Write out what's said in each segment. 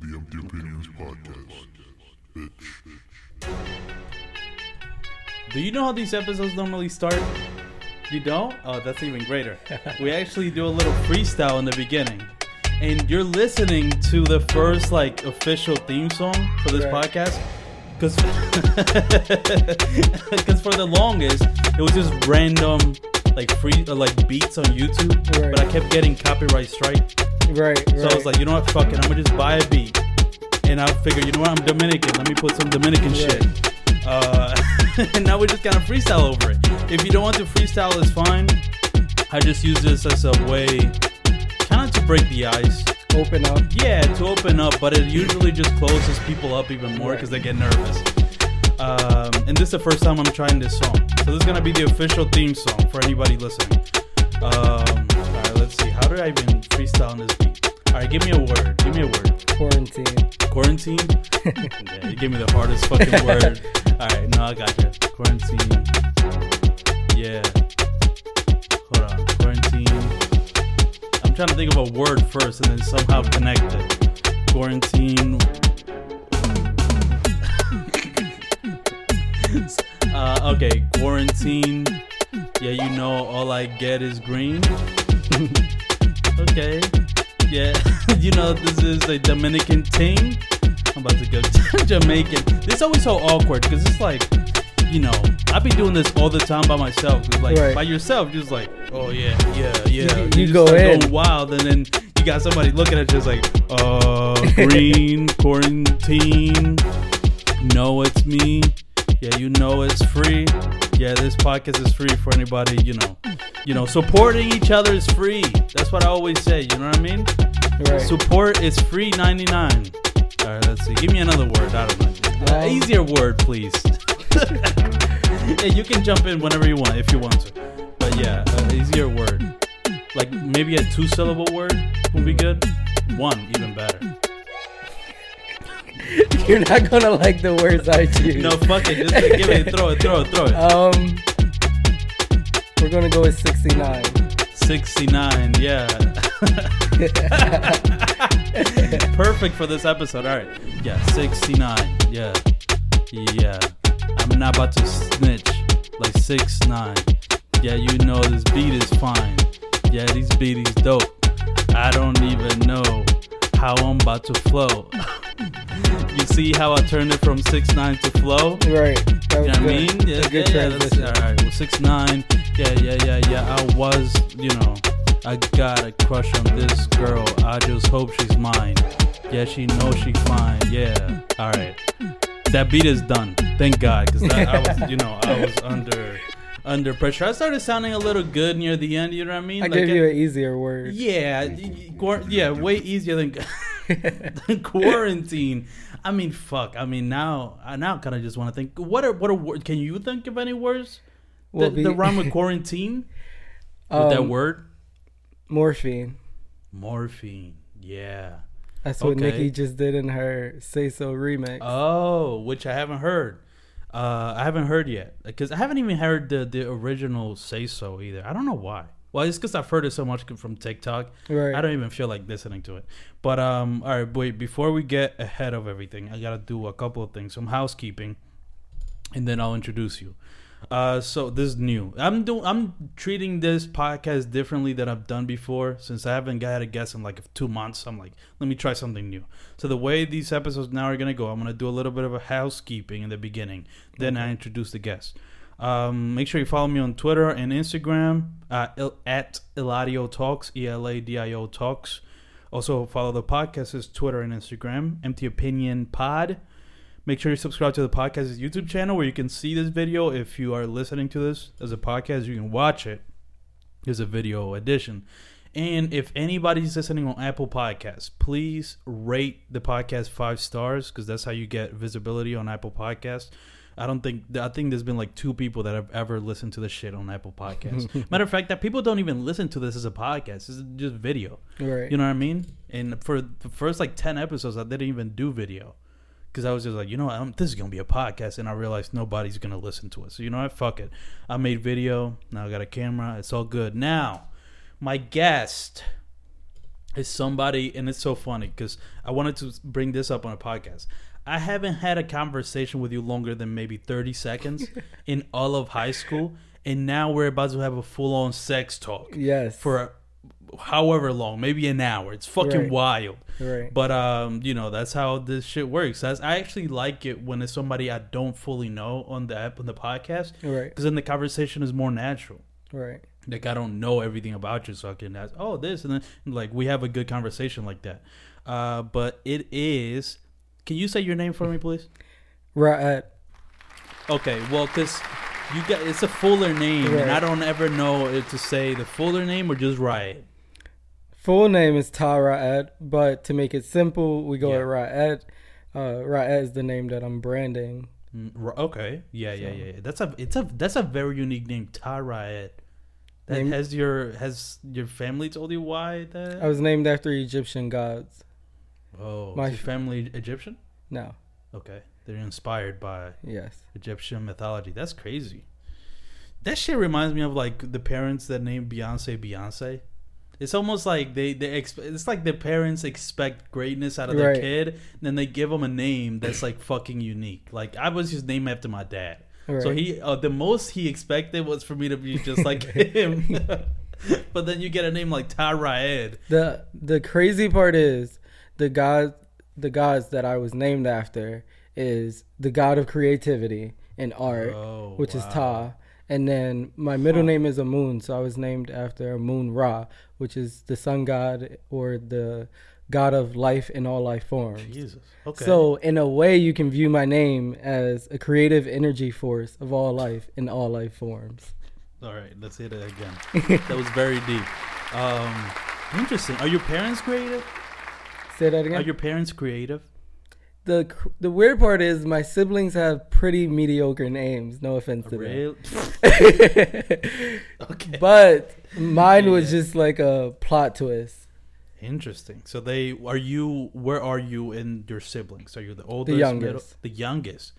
to the Empty Opinions podcast, bitch. Do you know how these episodes normally start? You don't? Oh, that's even greater. we actually do a little freestyle in the beginning. And you're listening to the first like official theme song for this Right. podcast. Cause, Cause for the longest, it was just random like free uh, like beats on YouTube. Right. But I kept getting copyright strike. Right, right. So I was like, you know what, fuck it, I'm gonna just buy a beat. And I figured, you know what, I'm Dominican, let me put some Dominican Yeah. shit. Uh, and now we just kind of freestyle over it. If you don't want to freestyle, it's fine. I just use this as a way, kind of to break the ice. open up. Yeah, to open up, but it usually just closes people up even more Right. because they get nervous. Um, and this is the first time I'm trying this song. So this is gonna be the official theme song for anybody listening. Right, let's see. How do I even freestyle on this beat? All right, give me a word. Give me a word. Quarantine. Quarantine. yeah, you gave me the hardest fucking word. All right, no, I got you. Quarantine. Yeah. Hold on. Quarantine. I'm trying to think of a word first and then somehow connect it. Quarantine. uh, okay, quarantine. Yeah, you know, all I get is green. okay. Yeah, you know, this is a Dominican ting. I'm about to go to Jamaican. This is always so awkward because it's like, you know, I be doing this all the time by myself. 'cause, like Right. by yourself, just like, oh yeah, yeah, yeah. You- just go start in. going wild, and then you got somebody looking at you, just like, uh, green quarantine. No, it's me. Yeah, you know it's free. Yeah, this podcast is free for anybody. You know, you know, supporting each other is free. That's what I always say. You know what I mean? Right. Support is free 99. All right, let's see. Give me another word. I don't know. Um, easier word, please. yeah, you can jump in whenever you want if you want to. But yeah, easier word. Like maybe a two syllable word would be good. One, even better. You're not gonna like the words I choose. No, fuck it. Just give it. Throw it. Throw it. Throw it. Um, we're gonna go with 69. 69. Yeah. Perfect for this episode. All right. Yeah, 69. Yeah. Yeah. I'm not about to snitch. Like 6 9 Yeah, you know this beat is fine. Yeah, these beat is dope. I don't even know how I'm about to flow. you see how I turned it from 6 9 to flow? Right. That You know what I mean? Yeah, a good yeah, yeah, transition. all right. Well, six nine. Yeah, yeah, yeah, yeah. I was, you know, I got a crush on this girl. I just hope she's mine. Yeah, she knows she's fine. Yeah. All right. That beat is done. Thank God, because I was, you know, I was under under pressure. I started sounding a little good near the end. You know what I mean? I Like gave it- you an easier word. yeah, yeah, way easier than, than quarantine. I mean, fuck. I mean, now I now kind of just want to think. What are what are words? Can you think of any words Well, that, be- that rhyme with quarantine? with that Um, word, Morphine. morphine. Yeah. That's what okay. Nicki just did in her "Say So" remix. Oh, which I haven't heard. Uh, I haven't heard yet because I haven't even heard the the original "Say So" either. I don't know why. Well, it's because I've heard it so much from TikTok. right. I don't even feel like listening to it. But um, all right, wait. Before we get ahead of everything, I gotta do a couple of things, some housekeeping, and then I'll introduce you. Uh, so this is new. I'm doing. I'm treating this podcast differently than I've done before. Since I haven't had a guest in like two months, I'm like, let me try something new. So the way these episodes now are gonna go, I'm gonna do a little bit of a housekeeping in the beginning. Then I introduce the guest. Um, make sure you follow me on Twitter and Instagram uh, il- at Eladio Talks, E L A D I O Talks. Also, follow the podcast's Twitter and Instagram, Empty Opinion Pod. Make sure you subscribe to the podcast's YouTube channel where you can see this video. If you are listening to this as a podcast, you can watch it as a video edition. And if anybody's listening on Apple Podcasts, please rate the podcast five stars because that's how you get visibility on Apple Podcasts. I don't think I think there's been like two people that have ever listened to the shit on Apple Podcasts. Matter of fact, that people don't even listen to this as a podcast. It's just video. right. You know what I mean? And for the first like ten episodes, I didn't even do video because I was just like, you know, what, this is gonna be a podcast, and I realized nobody's gonna listen to it. So you know what? Fuck it. I made video. Now I got a camera. It's all good. Now, my guest is somebody, and it's so funny because I wanted to bring this up on a podcast. I haven't had a conversation with you longer than maybe 30 seconds in all of high school, and now we're about to have a full on sex talk Yes. for however long, maybe an hour. It's fucking Right. wild. right. But um, you know, that's how this shit works. That's, I actually like it when it's somebody I don't fully know on the app on the podcast, right. because then the conversation is more natural. Right. Like I don't know everything about you, so I can ask, oh, this, and then like we have a good conversation like that. Uh, but it is. Can you say your name for me, please? Right. Okay, well, because you got it's a fuller name, and I don't ever know if to say the fuller name or just Raet. Full name is Ta Raet, but to make it simple, we go Yeah. with Raet. Uh, Raet is the name that I'm branding. Mm, Okay, yeah, yeah, So- yeah. yeah. That's a it's a that's a very unique name, Ta Raet. That Name- has your has your family told you why that? I was named after Egyptian gods. oh, my is your family Egyptian? No. Okay, they're inspired by Yes. Egyptian mythology. That's crazy. That shit reminds me of like the parents that named Beyonce Beyonce. It's almost like they they exp- it's like the parents expect greatness out of their Right. kid, and then they give them a name that's like fucking unique. Like I was just named after my dad, so Right. he uh, the most he expected was for me to be just like him. but then you get a name like Tyraed. The the crazy part is the god the gods that I was named after is the god of creativity and art, Oh, which is wow. Ta. And then my middle name is Amun, so I was named after Amun Ra, which is the sun god or the god of life in all life forms. Jesus. Okay. So in a way, you can view my name as a creative energy force of all life in all life forms. All right, let's hit it again. that was very deep. Um, interesting. Are your parents creative? Say that again. Are your parents creative? The The weird part is my siblings have pretty mediocre names. No offense to Real? them, okay. but mine was just like a plot twist. Interesting. So they are you? Where are you in your siblings? Are you the oldest? The youngest. middle- the youngest.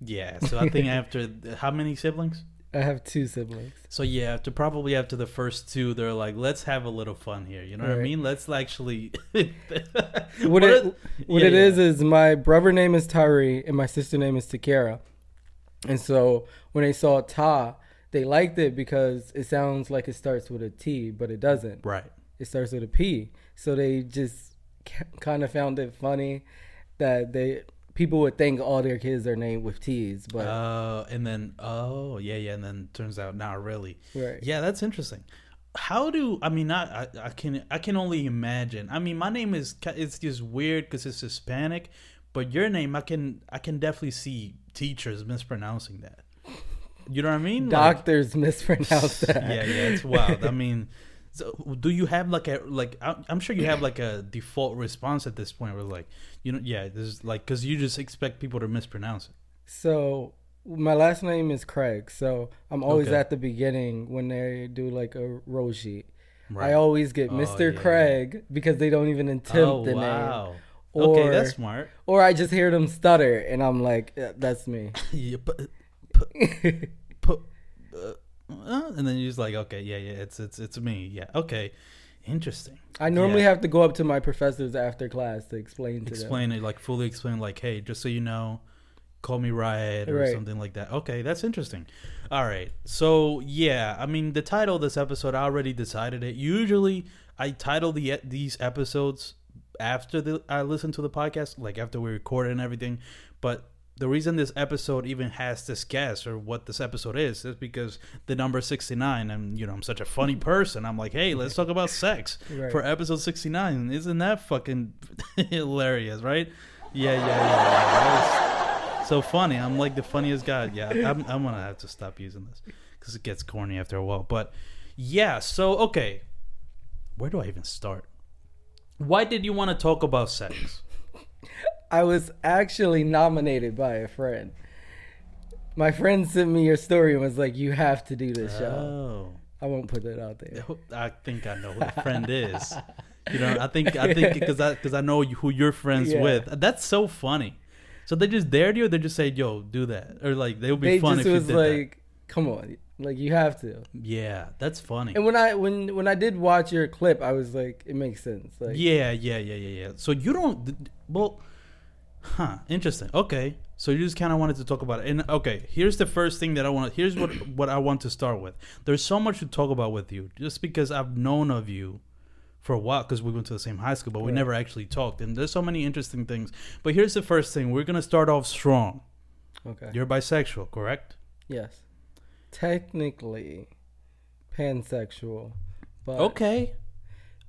Yeah. So I think after how many siblings? I have two siblings. So yeah, after probably after the first two, they're like, let's have a little fun here. You know what I mean? Let's actually. What it are- what Yeah, it is yeah. is my brother name is Tyree and my sister name is Takara, and so when they saw Ta, they liked it because it sounds like it starts with a T, but it doesn't. Right. it starts with a P. So they just kind of found it funny that they people would think all their kids are named with T's, but Uh, and then oh yeah yeah, and then turns out not really. right. Yeah, that's interesting. How do I mean? I, I I can I can only imagine. I mean, my name is it's just weird because it's Hispanic, but your name I can I can definitely see teachers mispronouncing that. You know what I mean? Like- Doctors mispronounce that. yeah, yeah, it's wild. I mean, so do you have like a like? I'm sure you have like a default response at this point where like you know yeah, this is like because you just expect people to mispronounce it. So my last name is Craig, so I'm always Okay. at the beginning when they do like a roll sheet. Right. I always get Oh, Mr. yeah. Craig because they don't even attempt oh the name. Or, okay, that's smart. Or I just hear them stutter and I'm like, "Yeah, that's me. Yeah, but, put, put, uh, and then you're just like, okay, yeah, yeah, it's it's it's me. Yeah, okay, interesting. I normally Yeah. have to go up to my professors after class to explain to them. Explain it like fully explain like, hey, just so you know, call me Raet or Right. something like that. Okay, that's interesting. All right, so yeah, I mean the title of this episode, I already decided it. Usually, I title the these episodes after the I listen to the podcast, like after we record and everything. But the reason this episode even has this guess or what this episode is is because the number 69 and you know i'm such a funny person. I'm like hey let's talk about sex Right. for episode 69 isn't that fucking hilarious right? Yeah yeah yeah, so funny. I'm like the funniest guy. Yeah i'm, I'm gonna have to stop using this because it gets corny after a while. But yeah so okay. Where do i even start? Why did you want to talk about sex I was actually nominated by a friend. My friend sent me your story and was like, "You have to do this show." oh I won't put it out there. I think I know who the friend is. You know, I think I think because I because I know who you're friends Yeah. with. That's so funny. So they just dared you, or they just say, "Yo, do that," or like they would be They fun if you did like, "Come on, Like you have to. Yeah, that's funny. And when I when when I did watch your clip, I was like, it makes sense. Like yeah, yeah, yeah, yeah, yeah. So you don't. Well, huh? Interesting. Okay. So you just kind of wanted to talk about it. And okay, here's the first thing that I want. Here's what what I want to start with. There's so much to talk about with you, just because I've known of you for a while because we went to the same high school, but we Right. never actually talked. And there's so many interesting things. But here's the first thing. We're gonna start off strong. Okay. You're bisexual, correct? yes. Technically, pansexual, but Okay.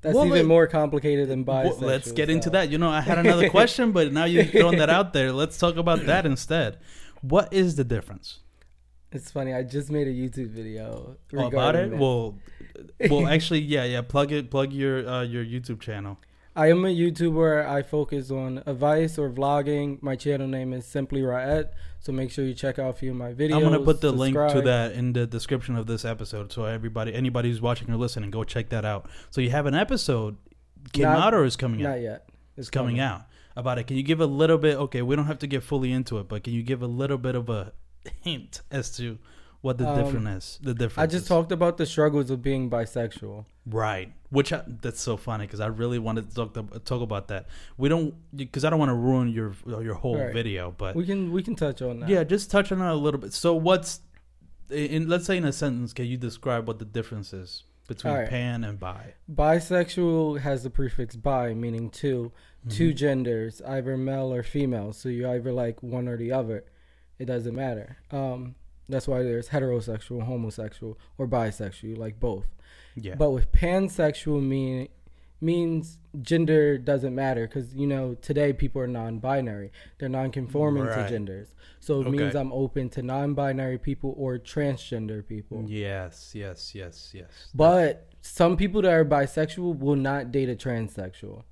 That's Well, even more complicated than Well, let's get into that. You know, I had another question, but now you've thrown that out there. Let's talk about that instead. What is the difference? It's funny. I just made a YouTube video Oh, about it? this. Well, well, actually, yeah, yeah. Plug it. Plug your uh, your YouTube channel. I am a YouTuber. I focus on advice or vlogging. My channel name is Simply Raet. So make sure you check out a few of my videos. I'm gonna put the link to that in the description of this episode, so everybody, anybody who's watching or listening, go check that out. So you have an episode came Not- out or is coming out? Not yet. It's coming out about it. Can you give a little bit? Okay, we don't have to get fully into it, but can you give a little bit of a hint as to what the Um, difference is? The difference. I just talked about the struggles of being bisexual. right, which I, that's so funny because I really wanted to talk to, talk about that. We don't because I don't want to ruin your your whole Right. video, but We can we can touch on that. yeah, just touch on it a little bit. So what's in let's say in a sentence, can you describe what the difference is between right. pan and bi? Bisexual has the prefix bi, meaning 2 Mm-hmm. Two genders, either male or female. So you either like one or the other. It doesn't matter. Um, that's why there's heterosexual, homosexual, or bisexual. Like both. Yeah, But with pansexual mean means gender doesn't matter because you know today people are non-binary. They're non-conforming Right. to genders. So it means I'm open to non-binary people or transgender people. yes, yes, yes, yes. But some people that are bisexual will not date a transsexual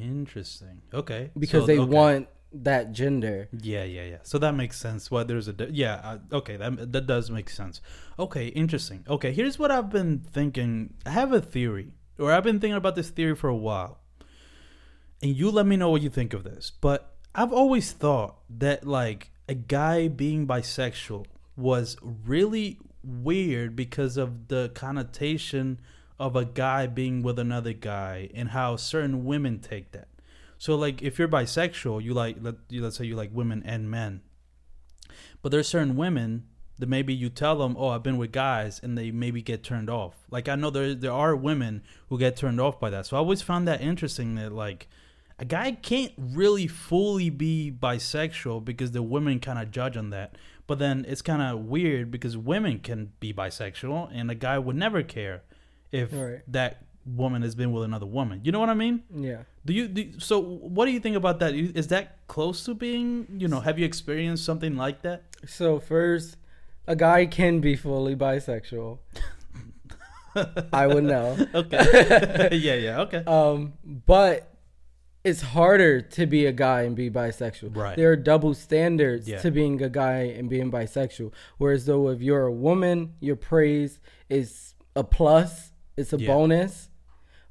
Interesting. Okay, because So- they okay. want that gender. Yeah, yeah, yeah. So that makes sense. Why there's a di- yeah. Uh, okay, that that does make sense. Okay, interesting. Okay, here's what I've been thinking. I have a theory, or I've been thinking about this theory for a while, and you let me know what you think of this. But I've always thought that like a guy being bisexual was really weird because of the connotation of a guy being with another guy and how certain women take that. So like if you're bisexual, you like let you let's say you like women and men. But there's certain women that maybe you tell them, "Oh, I've been with guys," and they maybe get turned off. Like I know there there are women who get turned off by that. So I always found that interesting that like a guy can't really fully be bisexual because the women kind of judge on that. But then it's kind of weird because women can be bisexual and a guy would never care if Right. that woman has been with another woman. You know what I mean? Yeah. Do you do, so? What do you think about that? Is that close to being? You know, have you experienced something like that? So first, a guy can be fully bisexual. I would know. Okay. yeah, yeah. Okay. Um, but it's harder to be a guy and be bisexual. Right. There are double standards Yeah. to being a guy and being bisexual. Whereas though if you're a woman, your praise is a plus, it's a Yeah. bonus.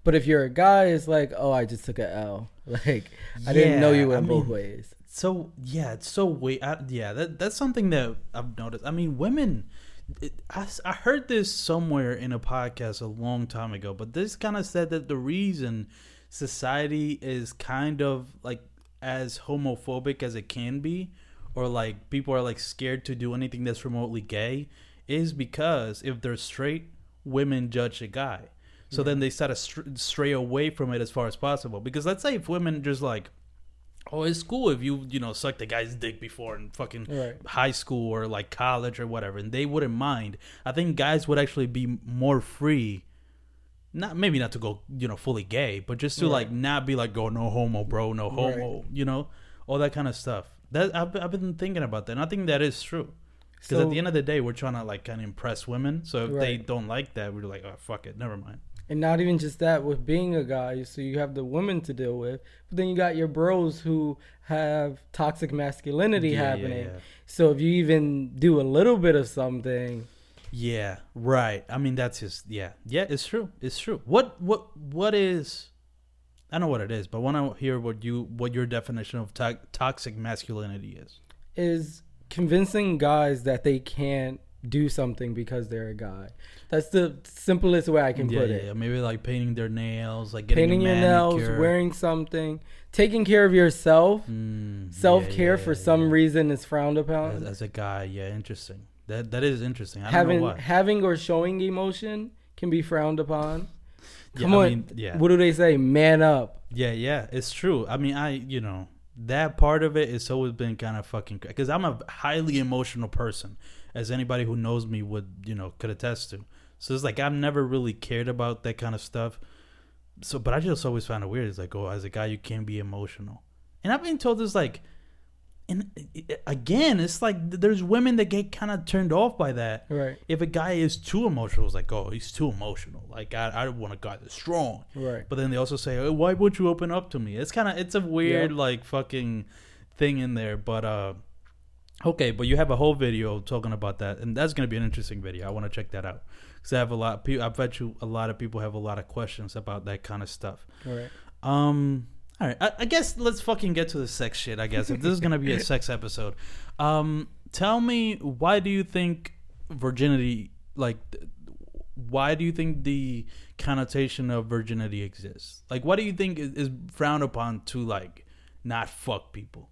But if you're a guy, it's like, oh, I just took a L. Like I didn't know you I went both ways. So yeah, it's so weird. I, yeah, that that's something that I've noticed. I mean, women. It, I, I heard this somewhere in a podcast a long time ago, but this kind of said that the reason society is kind of like as homophobic as it can be, or like people are like scared to do anything that's remotely gay, is because if they're straight, women judge a guy. So then they start to str- stray away from it as far as possible. Because let's say if women just like Oh, it's cool if you you know sucked a guy's dick before in fucking Right. high school or like college or whatever, and they wouldn't mind. I think guys would actually be more free. Not maybe not to go you know fully gay, but just to like not be like go no homo, bro, no homo, you know, all that kind of stuff. That I've I've been thinking about that, and I think that is true. Because at the end of the day, we're trying to like kind of impress women. So if they don't like that, we're like, oh fuck it, never mind. And not even just that, with being a guy, so you have the women to deal with, but then you got your bros who have toxic masculinity Yeah, yeah, happening. yeah. So if you even do a little bit of something, Yeah, right. I mean, that's just yeah, yeah. It's true. It's true. What what what is? I don't know what it is, but I want to hear what you what your definition of to- toxic masculinity is. is convincing guys that they can't do something because they're a guy. That's the simplest way I can yeah, put yeah, it. yeah. Maybe like painting their nails, like getting Painting your nails, wearing something, taking care of yourself. Mm, Self care yeah, for some reason is frowned upon. as a guy, yeah, interesting. That that is interesting. I don't having having or showing emotion can be frowned upon. Yeah, Come I on, mean, yeah. what do they say? Man up. Yeah, yeah, it's true. I mean, I you know that part of it has always been kind of fucking because I'm a highly emotional person, as anybody who knows me would you know could attest to. So it's like I've never really cared about that kind of stuff. So, but I just always found it weird. It's like, oh, as a guy, you can't be emotional, and I've been told this like, and again, it's like there's women that get kind of turned off by that. Right. If a guy is too emotional, it's like, oh, he's too emotional. Like I, I want a guy that's strong. Right. But then they also say, oh, "Why won't you open up to me?" It's kind of it's a weird Yep. like fucking thing in there. But uh, okay, but you have a whole video talking about that, and that's gonna be an interesting video. I want to check that out because I have a lot. Of people, I bet you a lot of people have a lot of questions about that kind of stuff. Right. Um. All right. I, I guess let's fucking get to the sex shit. I guess if this is gonna be a sex episode, um, tell me why do you think virginity like? Why do you think the connotation of virginity exists? Like, what do you think is, is frowned upon to like not fuck people?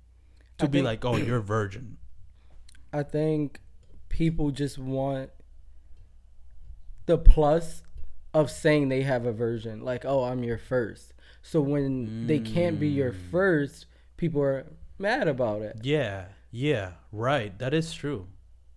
To I be think- like, oh, you're virgin. I think people just want the plus of saying they have a version. Like, oh, I'm your first. So when they can't be your Mm. first, people are mad about it. Yeah. Yeah. Right. That is true.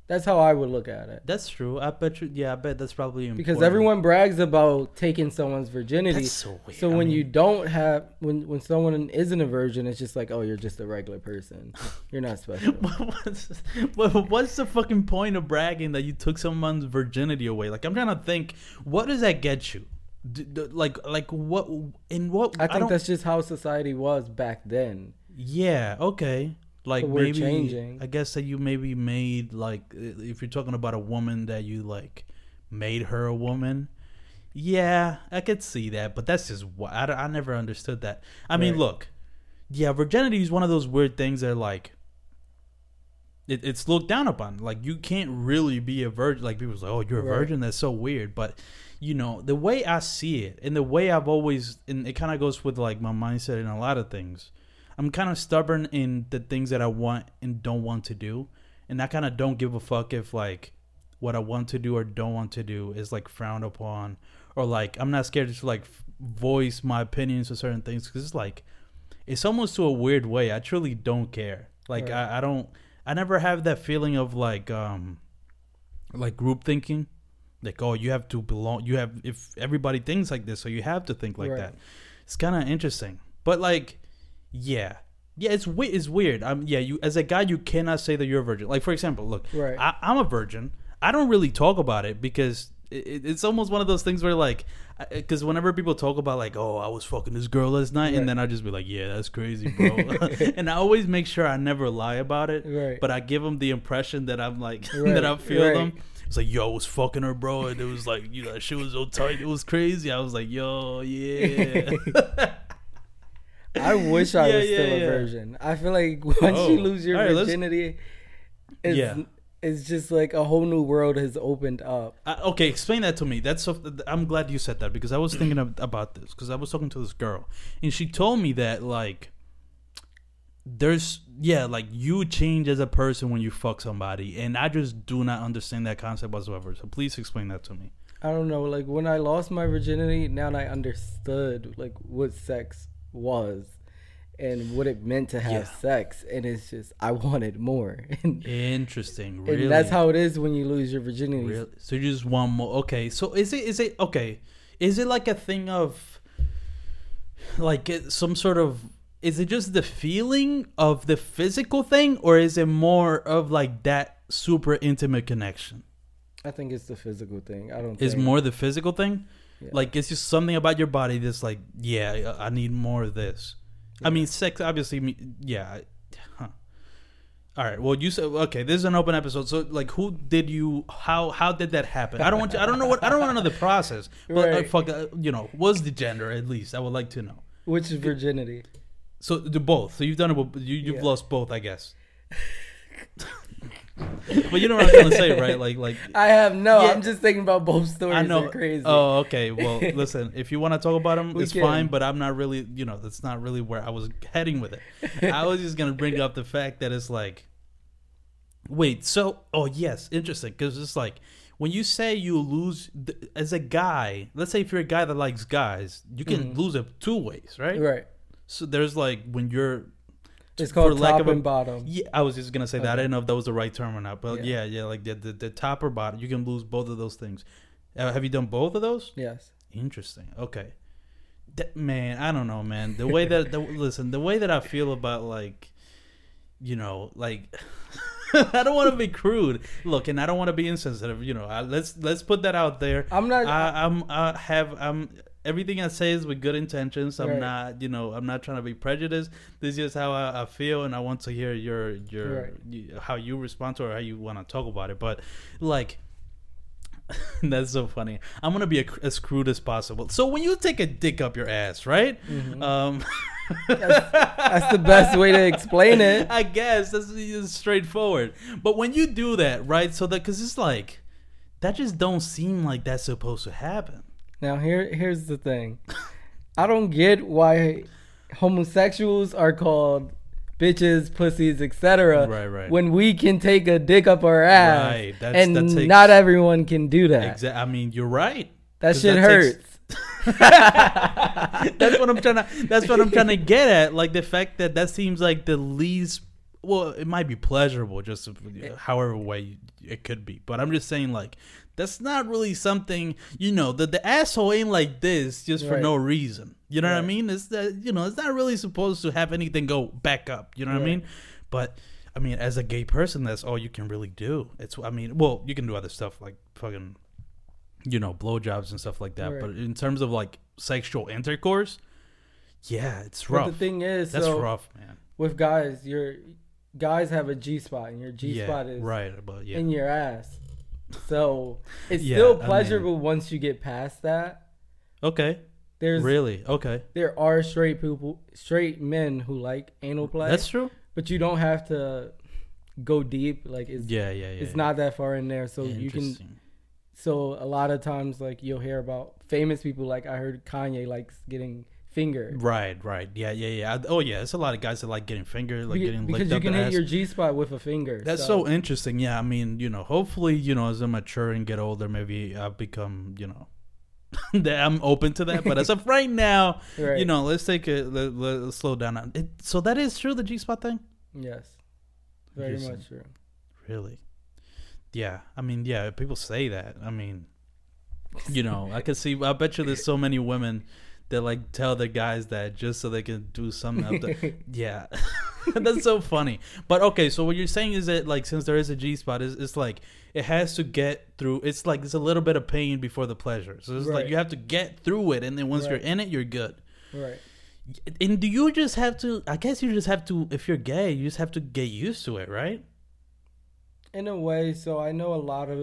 That's how I would look at it. That's true. I bet you. Yeah. I bet that's probably important. Because everyone brags about taking someone's virginity. That's so weird. So I when mean- you don't have when when someone isn't a virgin, it's just like, oh, you're just a regular person. You're not special. what's, what- what's the fucking point of bragging that you took someone's virginity away? Like I'm trying to think, what does that get you? D- d- like, like what? In what? I think don't- that's just how society was back then. yeah. Okay. Like But maybe changing. I guess that you maybe made like if you're talking about a woman that you like made her a woman. Yeah, I could see that, but that's just wh- I, I never understood that. I mean, look, yeah, virginity is one of those weird things that like it, it's looked down upon. Like you can't really be a virgin. Like people say, "Oh, you're a Right. virgin." That's so weird. But you know, the way I see it, and the way I've always, and it kind of goes with like my mindset in a lot of things. I'm kind of stubborn in the things that I want and don't want to do, and I kind of don't give a fuck if like what I want to do or don't want to do is like frowned upon, or like I'm not scared to like voice my opinions or certain things because it's like it's almost to a weird way. I truly don't care. Like Right. I, I don't. I never have that feeling of like um like group thinking. Like oh, you have to belong. You have if everybody thinks like this, so you have to think like Right. that. It's kind of interesting, but like yeah. Yeah, it's we- it's weird. Um, yeah, you as a guy, you cannot say that you're a virgin. Like for example, look, Right. I, I'm a virgin. I don't really talk about it because it, it's almost one of those things where like, because whenever people talk about like, oh, I was fucking this girl last night, Right. and then I just be like, yeah, that's crazy, bro. and I always make sure I never lie about it, Right. but I give them the impression that I'm like that I feel right. them. It's like, yo, I was fucking her, bro, and it was like, you know, shit was so tight, it was crazy. I was like, yo, yeah. I wish I Yeah, was yeah, still a virgin. I feel like once Oh. you lose your All right, let's- virginity, it's, Yeah. it's just like a whole new world has opened up. Uh, okay, explain that to me. That's so, I'm glad you said that because I was thinking of, about this because I was talking to this girl and she told me that like there's yeah like you change as a person when you fuck somebody and I just do not understand that concept whatsoever. So please explain that to me. I don't know. Like when I lost my virginity, now I understood like what sex was and what it meant to have Yeah. sex, and it's just I wanted more, and, Interesting. Really. and that's how it is when you lose your virginity. Really? So you just want more? Okay. So is it is it okay? Is it like a thing of like some sort of? Is it just the feeling of the physical thing, or is it more of like that super intimate connection? I think it's the physical thing. I don't. Is more the physical thing? Yeah. Like it's just something about your body that's like, yeah, I need more of this. I mean, sex obviously, yeah. Huh. All right. Well, you said okay. This is an open episode, so like, who did you? How how did that happen? I don't want. You, I don't know what. I don't want to know the process. But uh, fuck, uh, you know, was the gender at least? I would like to know. which is virginity. So the both. So you've done it. with- You you've Yeah. lost both, I guess. but you know what I'm trying to say, right? Like, like I have no. Yeah. I'm just thinking about both stories. I know. Crazy. Oh, okay. Well, listen, if you want to talk about them, We it's can. fine. But I'm not really, you know, that's not really where I was heading with it. I was just gonna bring up the fact that it's like, wait. So, oh yes, interesting. Because it's like when you say you lose as a guy. Let's say if you're a guy that likes guys, you can Mhm. lose it two ways, right? right. So there's like when you're It's for called lack top of a- and bottom. yeah, I was just gonna say that. I didn't know if that was the right term or not, but yeah, Yeah. yeah, like the, the the top or bottom, you can lose both of those things. Uh, have you done both of those? Yes. Interesting. Okay, that, man, I don't know, man. The way that the, listen, the way that I feel about like, you know, like. I don't want to be crude. Look, and I don't want to be insensitive. You know, I, let's let's put that out there. I'm not. I, I'm I have I'm everything I say is with good intentions. I'm Right. not you know I'm not trying to be prejudiced. This is just how I, I feel, and I want to hear your your Right. you- how you respond to it or how you want to talk about it. But like. That's so funny. I'm gonna be a, as crude as possible. So when you take a dick up your ass, right? Mhm. Um, That's the best way to explain it. I guess that's it's straightforward. But when you do that, right? So that because it's like that just don't seem like that's supposed to happen. Now here here's the thing. I don't get why homosexuals are called bitches, pussies, etc. Right, right. When we can take a dick up our ass, Right, that's- and that takes- not everyone can do that. Exa- I mean, you're right. That shit that takes- hurts. that's what I'm trying to. That's what I'm trying to get at. Like the fact that that seems like the least. Well, it might be pleasurable, just uh, however way it could be. But I'm just saying, like, that's not really something. You know, the the asshole ain't like this just for Right. no reason. You know what I mean? It's that you know, it's not really supposed to have anything go back up. You know what I mean? But I mean, as a gay person, that's all you can really do. It's. I mean, well, you can do other stuff like fucking you know, blowjobs and stuff like that. Right. But in terms of like sexual intercourse, yeah, it's But rough. the thing is, That's so rough, man. with guys, your guys have a G spot, and your G yeah, spot is right, but yeah, in your ass. So it's Yeah, still I mean- pleasurable once you get past that. okay, There's really, okay, there are straight people, straight men who like anal play. that's true. but you don't have to go deep. Like it's Yeah, yeah, yeah. it's not that far in there, so you can. Interesting. So a lot of times, like you'll hear about famous people. Like I heard Kanye likes getting fingered Right, right, yeah, yeah, yeah. Oh, yeah. There's a lot of guys that like getting fingered, like getting because licked you can hit ass. your G spot with a finger. That's so. interesting. Yeah, I mean, you know, hopefully, you know, as I mature and get older, maybe I'll become, you know, that I'm open to that. But as of right now, Right. you know, let's take it. Let, let's slow down. it. So that is true. The G spot thing. Yes, very much true. Really? Yeah. I mean, yeah, people say that. I mean, you know, I could see I bet you there's so many women that like tell the guys that just so they can do something that- yeah. That's so funny. But okay, so what you're saying is that like since there is a G spot, it's, it's like it has to get through it's like it's a little bit of pain before the pleasure. So it's like you have to get through it and then once you're in it, you're good. Right. And do you just have to I guess you just have to if you're gay, you just have to get used to it, right? in a way so i know a lot of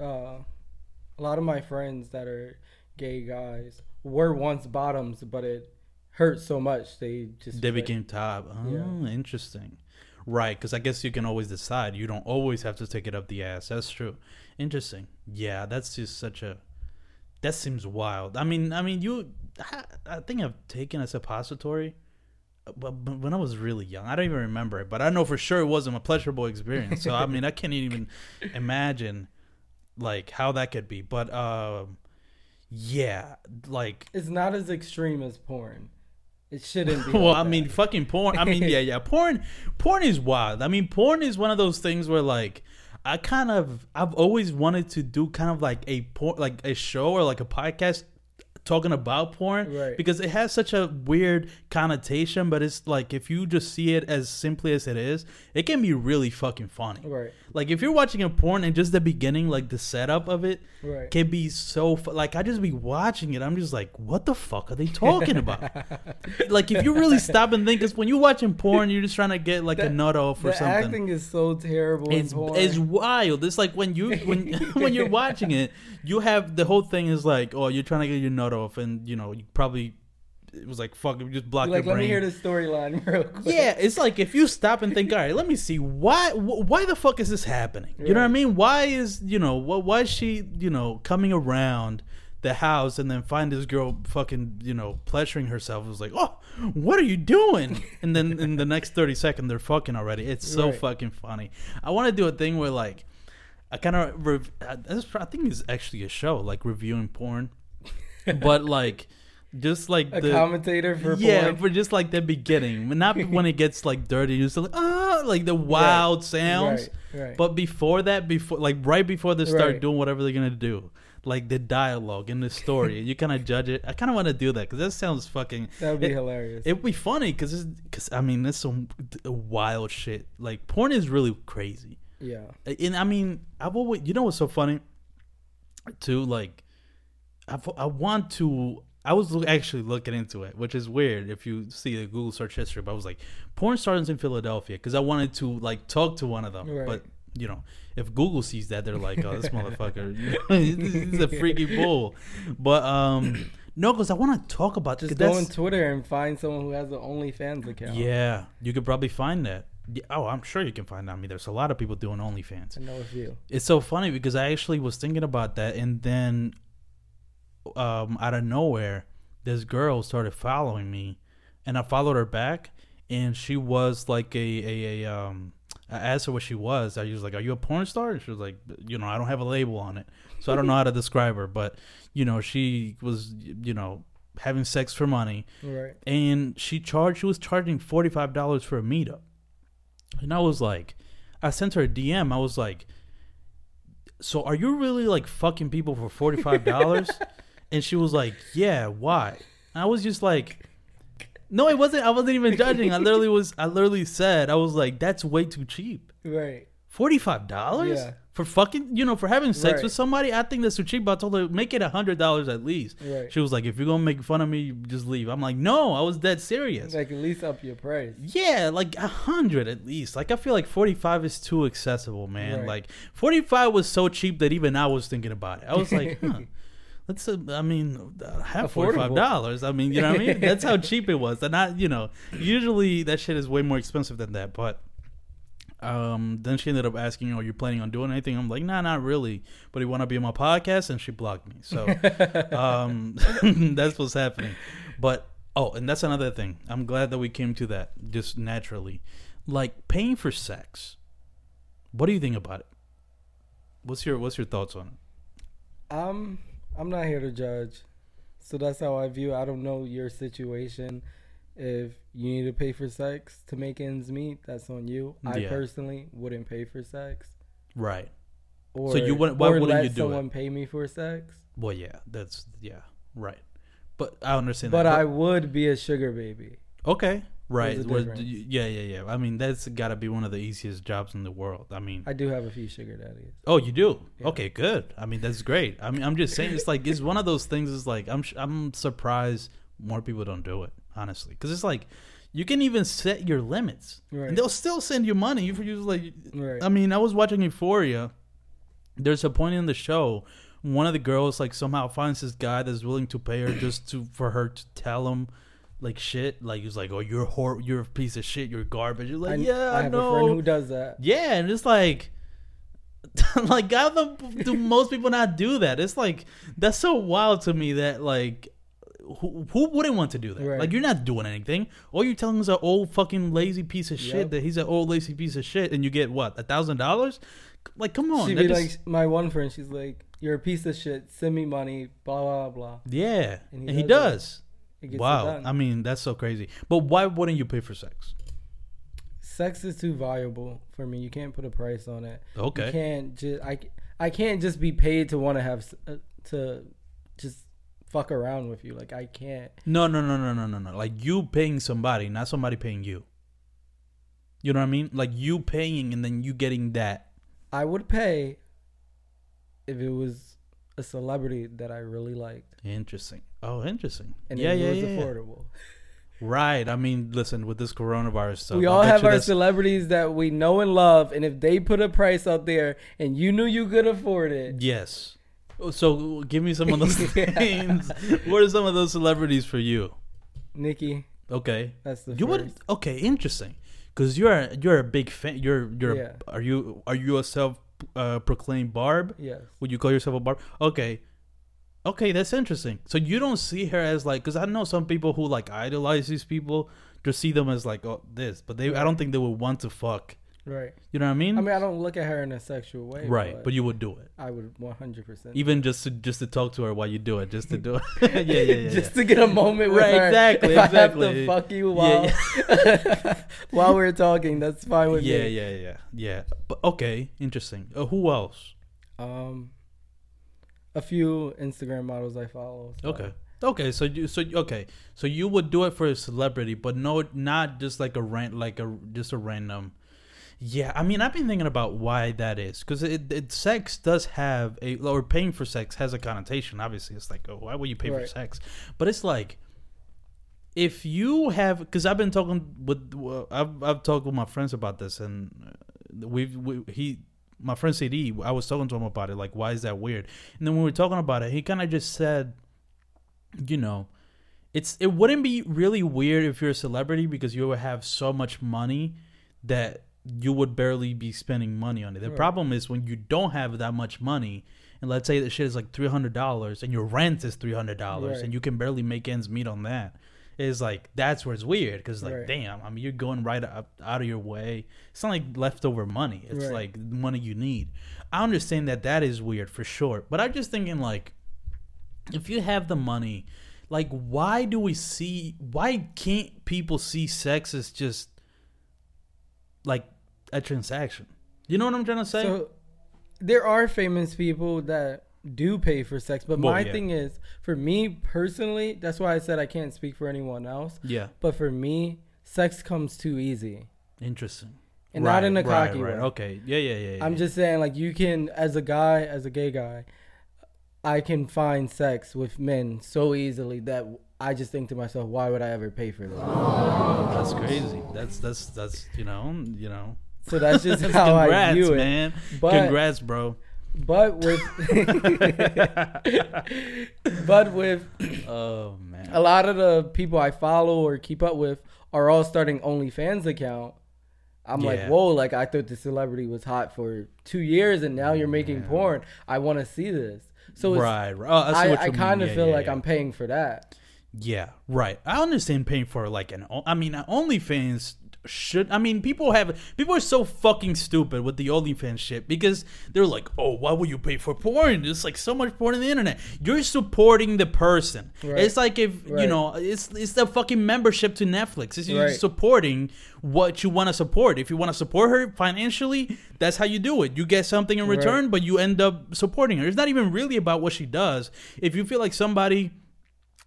uh a lot of my friends that are gay guys were once bottoms but it hurt so much they just They quit. became top. Oh, Yeah. interesting. Right, because I guess you can always decide. You don't always have to take it up the ass. That's true. Interesting. Yeah, that's just such a. That seems wild. I mean, I mean, you. I, I think I've taken a suppository, but, but when I was really young, I don't even remember it. But I know for sure it wasn't a pleasurable experience. So I mean, I can't even imagine, like how that could be. But um, yeah, like it's not as extreme as porn it shouldn't be well, like I that. mean, fucking porn. I mean, yeah, yeah. Porn, porn is wild. I mean, porn is one of those things where like I kind of I've always wanted to do kind of like a porn, like a show or like a podcast talking about porn Right. because it has such a weird connotation. But it's like if you just see it as simply as it is, it can be really fucking funny. right Like if you're watching a porn and just the beginning, like the setup of it, right can be so fu- like I just be watching it. I'm just like, what the fuck are they talking about? like if you really stop and think, because when you're watching porn, you're just trying to get like a nut off or the something. acting is so terrible it's it's wild. It's like when you when when you're watching it, you have the whole thing is like, oh, you're trying to get your nut off, and you know you probably it was like fuck, it just block Like, your let me hear the storyline real quick. Yeah, it's like if you stop and think, all right, let me see why wh- why the fuck is this happening? You know what I mean? Why is you know wh- why is she you know coming around the house and then find this girl fucking you know pleasuring herself? It was like, oh, what are you doing? and then in the next thirty seconds they're fucking already. It's so Right. fucking funny. I want to do a thing where like I kind of rev- I this- I think it's actually a show like reviewing porn, but like just like A the commentator for yeah, porn. for just like the beginning, not when it gets like dirty. You just like ah, like the wild sounds. Right, right. But before that, before like right before they start Right. doing whatever they're gonna do, like the dialogue and the story, you kind of judge it. I kind of want to do that because that sounds fucking. that would be it- hilarious. It'd be funny because because I mean that's some wild shit. Like porn is really crazy. yeah. And I mean, I've always, you know what's so funny? Too, like, I've, I want to, I was actually looking into it, which is weird if you see the Google search history, but I was like, porn stars in Philadelphia, because I wanted to, like, talk to one of them. Right. But, you know, if Google sees that, they're like, oh, this motherfucker, he's a freaky bull. But, um, no, because I want to talk about Just go on Twitter and find someone who has an OnlyFans account. Yeah, you could probably find that. Oh, I'm sure you can find that. I mean, there's a lot of people doing OnlyFans. I know a few. It's so funny because I actually was thinking about that, and then um, out of nowhere, this girl started following me, and I followed her back, and she was like a a, a um. I asked her what she was. I was like, "Are you a porn star?" And she was like, "You know, I don't have a label on it, so I don't know how to describe her." But you know, she was you know having sex for money, Right. and she charged she was charging forty five dollars for a meetup, and I was like, I sent her a DM. I was like, so are you really like fucking people for forty five dollars? and she was like, yeah. Why? And I was just like. No, it wasn't. I wasn't even judging. I literally was. I literally said, I was like, "That's way too cheap. Right. Forty five dollars Yeah. for fucking, you know, for having sex Right. with somebody. I think that's too cheap. But I told her make it a hundred dollars at least. Right. She was like, "If you're gonna make fun of me, just leave." I'm like, "No, I was dead serious." Like at least up your price. Yeah, like a hundred at least. Like I feel like forty five is too accessible, man. Right. Like forty five was so cheap that even I was thinking about it. I was like, huh. Let's. Uh, I mean, uh, have forty five dollars. I mean, you know what I mean? That's how cheap it was. And not, you know, usually that shit is way more expensive than that. But um, then she ended up asking, "Are you're planning on doing anything?" I'm like, "Nah, not really." But you want to be on my podcast, and she blocked me. So um, that's what's happening. But oh, and that's another thing. I'm glad that we came to that just naturally. Like paying for sex. What do you think about it? What's your What's your thoughts on it? I'm I'm not here to judge. So that's how I view. it. I don't know your situation. If you need to pay for sex to make ends meet, that's on you. I Yeah. personally wouldn't pay for sex. Right. Or, So you wouldn't- why wouldn't you do it? someone pay me for sex? Well, yeah, that's yeah, right. But I understand. But that. I would be a sugar baby. okay, right. difference. yeah, yeah, yeah. I mean, that's got to be one of the easiest jobs in the world. I mean, I do have a few sugar daddies. Oh, you do? Yeah. Okay, good. I mean, that's great. I mean, I'm just saying, it's like it's one of those things. Is like I'm I'm surprised more people don't do it, honestly, because it's like you can even set your limits, Right. and they'll still send you money you like. Right. I mean, I was watching Euphoria. There's a point in the show, one of the girls like somehow finds this guy that's willing to pay her just to for her to tell him. Like shit, like he's like, oh, you're a whore, you're a piece of shit, you're garbage. You're like, I, yeah, I I have know. a friend who does that. Yeah, and it's like, like how the do most people not do that? It's like that's so wild to me that like. Who, who wouldn't want to do that? Right. Like you're not doing anything. All you're telling is an old fucking lazy piece of shit Yep. that he's an old lazy piece of shit, and you get what a thousand dollars? Like come on, She'd be just- like, my one friend, she's like, you're a piece of shit. Send me money. Blah blah blah. yeah, And and he he, does that. does. It gets it Wow. I mean that's so crazy. But why wouldn't you pay for sex? Sex is too valuable for me. You can't put a price on it. You Okay, can't just I, I can't just be paid to want to have uh, to just fuck around with you. Like I can't. no, no, no, no, no, no, no. Like you paying somebody, not somebody paying you. You know what I mean? Like you paying and then you getting that. I would pay if it was a celebrity that I really liked Interesting. Oh, interesting. and yeah, it yeah, was yeah, affordable. Right. I mean, listen, with this coronavirus stuff, we all have our that's- celebrities that we know and love, and if they put a price out there and you knew you could afford it, Yes. So give me some of those Yeah. things. What are some of those celebrities for you? Nicki. Okay. That's the You first. would okay, interesting. Because you're you're a big fan. You're you're Yeah. are you are you a self uh, proclaimed barb? Yes. Would you call yourself a barb? Okay, okay, that's interesting. So you don't see her as like because I know some people who like idolize these people, just see them as like oh this, but they I don't think they would want to fuck. Right. You know what I mean? I mean, I don't look at her in a sexual way. right, but you would do it. I would 100%. Even just to just to talk to her while you do it, just to do it. yeah, yeah, yeah. just yeah. to get a moment with Right, her. exactly, If I have to fuck you Yeah, while while we're talking, that's fine with yeah, me. Yeah, yeah, yeah, yeah. But okay, interesting. Uh, who else? Um, a few Instagram models I follow. so- Okay. Okay, so you so okay, so you would do it for a celebrity, but no, not just like a rant, like a just a random. Yeah, I mean, I've been thinking about why that is because it, it sex does have a or paying for sex has a connotation. Obviously, it's like, oh, why would you pay for sex? But it's like, if you have, because I've been talking with, I've I've talked with my friends about this, and uh, we've we, he my friend CD, I was talking to him about it, like, why is that weird? And then when we were talking about it, he kind of just said, you know, it's it wouldn't be really weird if you're a celebrity because you would have so much money that you would barely be spending money on it. The Right. problem is when you don't have that much money, and let's say the shit is like three hundred dollars, and your rent is three hundred dollars, Right. and you can barely make ends meet on that. Is like that's where it's weird because like Right. damn, I mean you're going right up, out of your way. It's not like leftover money. It's Right. like money you need. I understand that that is weird for sure, but I'm just thinking like if you have the money, like why do we see why can't people see sex as just like a transaction? You know what I'm trying to say? So there are famous people that do pay for sex, but Well, my yeah. thing is, for me personally, that's why I said I can't speak for anyone else. yeah, But for me, sex comes too easy, interesting. and not in a right, cocky right. way. Okay, yeah, yeah, yeah. yeah. I'm just saying, like you can, as a guy, as a gay guy, I can find sex with men so easily that I just think to myself, why would I ever pay for this? that's crazy. That's that's that's you know you know. So that's just that's how I Congrats, view it. man. But- Congrats, bro. But with, but with Oh man. a lot of the people I follow or keep up with are all starting OnlyFans account. I'm like, whoa, like I thought the celebrity was hot for two years and now you're making porn. I want to see this. So it's, right, right. Oh, I, I, I kind of Yeah, feel yeah, like yeah. I'm paying for that. Yeah, right. I understand paying for like an. I mean, OnlyFans should. I mean, people have people are so fucking stupid with the OnlyFans shit because they're like, oh, why would you pay for porn? There's like so much porn on the internet. You're supporting the person. Right. It's like if you know, it's it's the fucking membership to Netflix. It's Right. supporting what you want to support. If you want to support her financially, that's how you do it. You get something in Right. return, but you end up supporting her. It's not even really about what she does. If you feel like somebody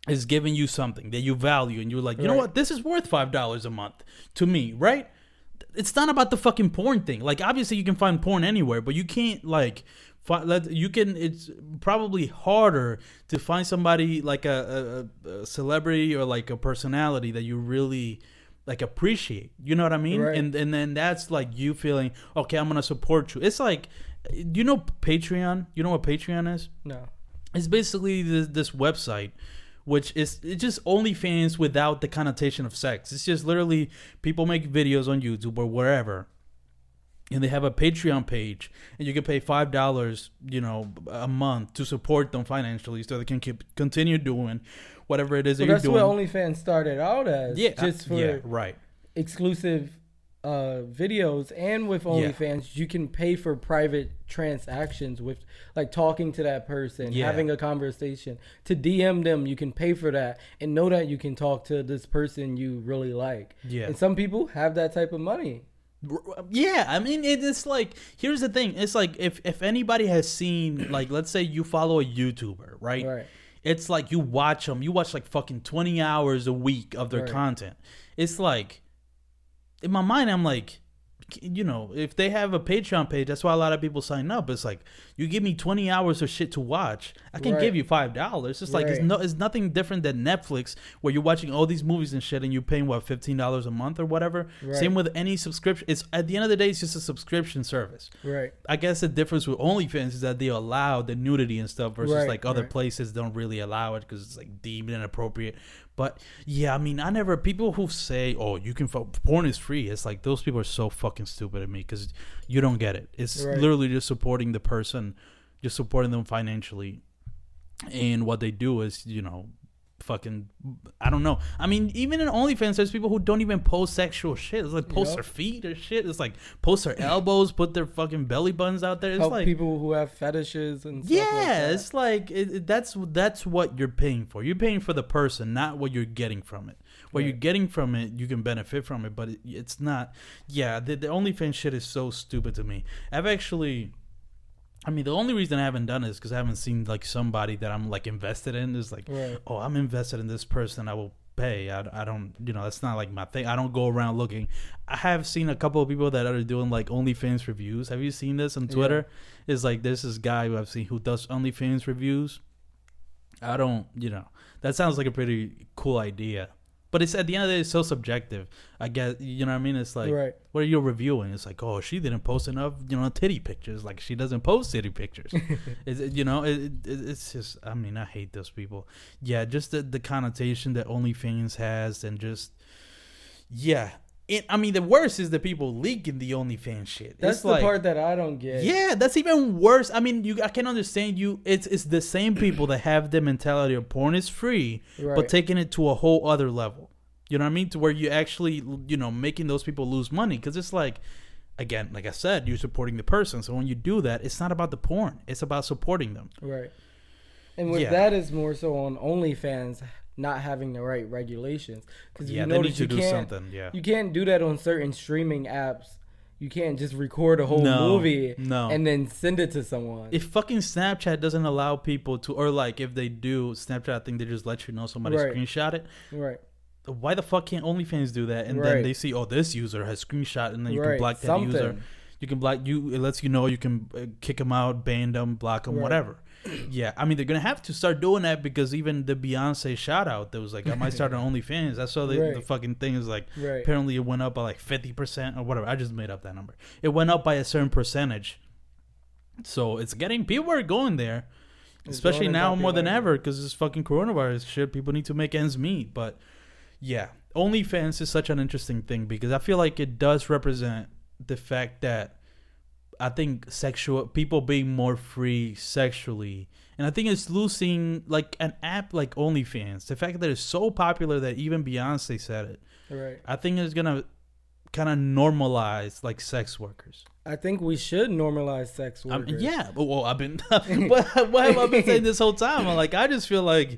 is giving you something that you value and you're like, you know what, this is worth five dollars a month to me, right? It's not about the fucking porn thing. Like obviously you can find porn anywhere, but you can't like you can it's probably harder to find somebody like a, a, a celebrity or like a personality that you really like appreciate. You know what I mean? Right. And and then that's like you feeling, okay, I'm gonna support you. It's like you know Patreon? You know what Patreon is? No. It's basically this, this website, which is it's just OnlyFans without the connotation of sex. It's just literally people make videos on YouTube or wherever, and they have a Patreon page, and you can pay five dollars, you know, a month to support them financially, so they can keep continue doing whatever it is So that that's you're what doing. OnlyFans started out as. yeah, Just for yeah, right. exclusive uh, videos. And with OnlyFans, you can pay for private transactions with like talking to that person, Yeah. having a conversation. To DM them, you can pay for that and know that you can talk to this person you really like. Yeah. And some people have that type of money. Yeah, I mean it's like here's the thing. It's like if if anybody has seen like let's say you follow a YouTuber, right? Right. It's like you watch them. You watch like fucking 20 hours a week of their Right. content. It's like in my mind I'm like you know, if they have a Patreon page, that's why a lot of people sign up. It's like you give me 20 hours of shit to watch. I can Right. give you $5. It's like it's no it's nothing different than Netflix where you're watching all these movies and shit and you're paying what $15 a month or whatever. Right. Same with any subscription. It's at the end of the day it's just a subscription service. Right. I guess the difference with OnlyFans is that they allow the nudity and stuff versus Right, like other right. places don't really allow it because it's like deemed inappropriate. But yeah, I mean, I never people who say, "Oh, you can fu- porn is free." It's like those people are so fucking stupid at me because you don't get it. It's Right. literally just supporting the person, just supporting them financially, and what they do is, you know, fucking I don't know. I mean, even in OnlyFans, there's people who don't even post sexual shit. It's like post Yup. their feet or shit. It's like post their elbows, put their fucking belly buttons out there. It's Help like people who have fetishes and stuff yeah, like it's like it, it- that's that's what you're paying for. You're paying for the person, not what you're getting from it. What you're getting from it, you can benefit from it, but it, it's not. Yeah, the, the OnlyFans shit is so stupid to me. I've actually, I mean, the only reason I haven't done it is because I haven't seen like somebody that I'm like invested in. Is like, Right. oh, I'm invested in this person. I will pay. I, I don't, you know, that's not like my thing. I don't go around looking. I have seen a couple of people that are doing like OnlyFans reviews. Have you seen this on Yeah. Twitter? It's like there's this guy who I've seen who does OnlyFans reviews. I don't, you know, that sounds like a pretty cool idea. But it's at the end of the day, it's so subjective. I guess you know what I mean. It's like, Right. what are you reviewing? It's like, oh, she didn't post enough, you know, titty pictures. Like she doesn't post titty pictures. it's, you know, it, it, it's just. I mean, I hate those people. Yeah, just the the connotation that OnlyFans has, and just yeah. It, I mean, the worst is the people leaking the OnlyFans shit. That's It's the like, part that I don't get. yeah, that's even worse. I mean, you I can understand you. It's it's the same people that have the mentality of porn is free, Right. but taking it to a whole other level. You know what I mean? To where you actually, you know, making those people lose money because it's like, again, like I said, you're supporting the person. So when you do that, it's not about the porn; it's about supporting them. Right. And with Yeah. that is more so on OnlyFans not having the right regulations because Yeah, you they need to you do can't something. Yeah, you can't do that on certain streaming apps. You can't just record a whole No, movie no. and then send it to someone. if fucking Snapchat doesn't allow people to, or like if they do, Snapchat, I think they just let you know somebody Right. screenshot it. right. why the fuck can't OnlyFans do that? And then they see, oh, this user has screenshot, and then you can block that Something. user. You can block you. It lets you know you can uh, kick them out, ban them, block them, Right. whatever. Yeah, I mean they're gonna have to start doing that because even the Beyonce shout out that was like I might start on OnlyFans. I saw the, the fucking thing is like Right. apparently it went up by like fifty percent or whatever. I just made up that number. It went up by a certain percentage, so it's getting people are going there, It's especially now more than ever because this fucking coronavirus shit. People need to make ends meet, but yeah, OnlyFans is such an interesting thing because I feel like it does represent the fact that I think sexual people being more free sexually, and I think it's losing like an app like OnlyFans. The fact that it's so popular that even Beyonce said it. Right. I think it's gonna kind of normalize like sex workers. I think we should normalize sex I workers. yeah, but well, I've been, what, what have I been saying this whole time? I'm like, I just feel like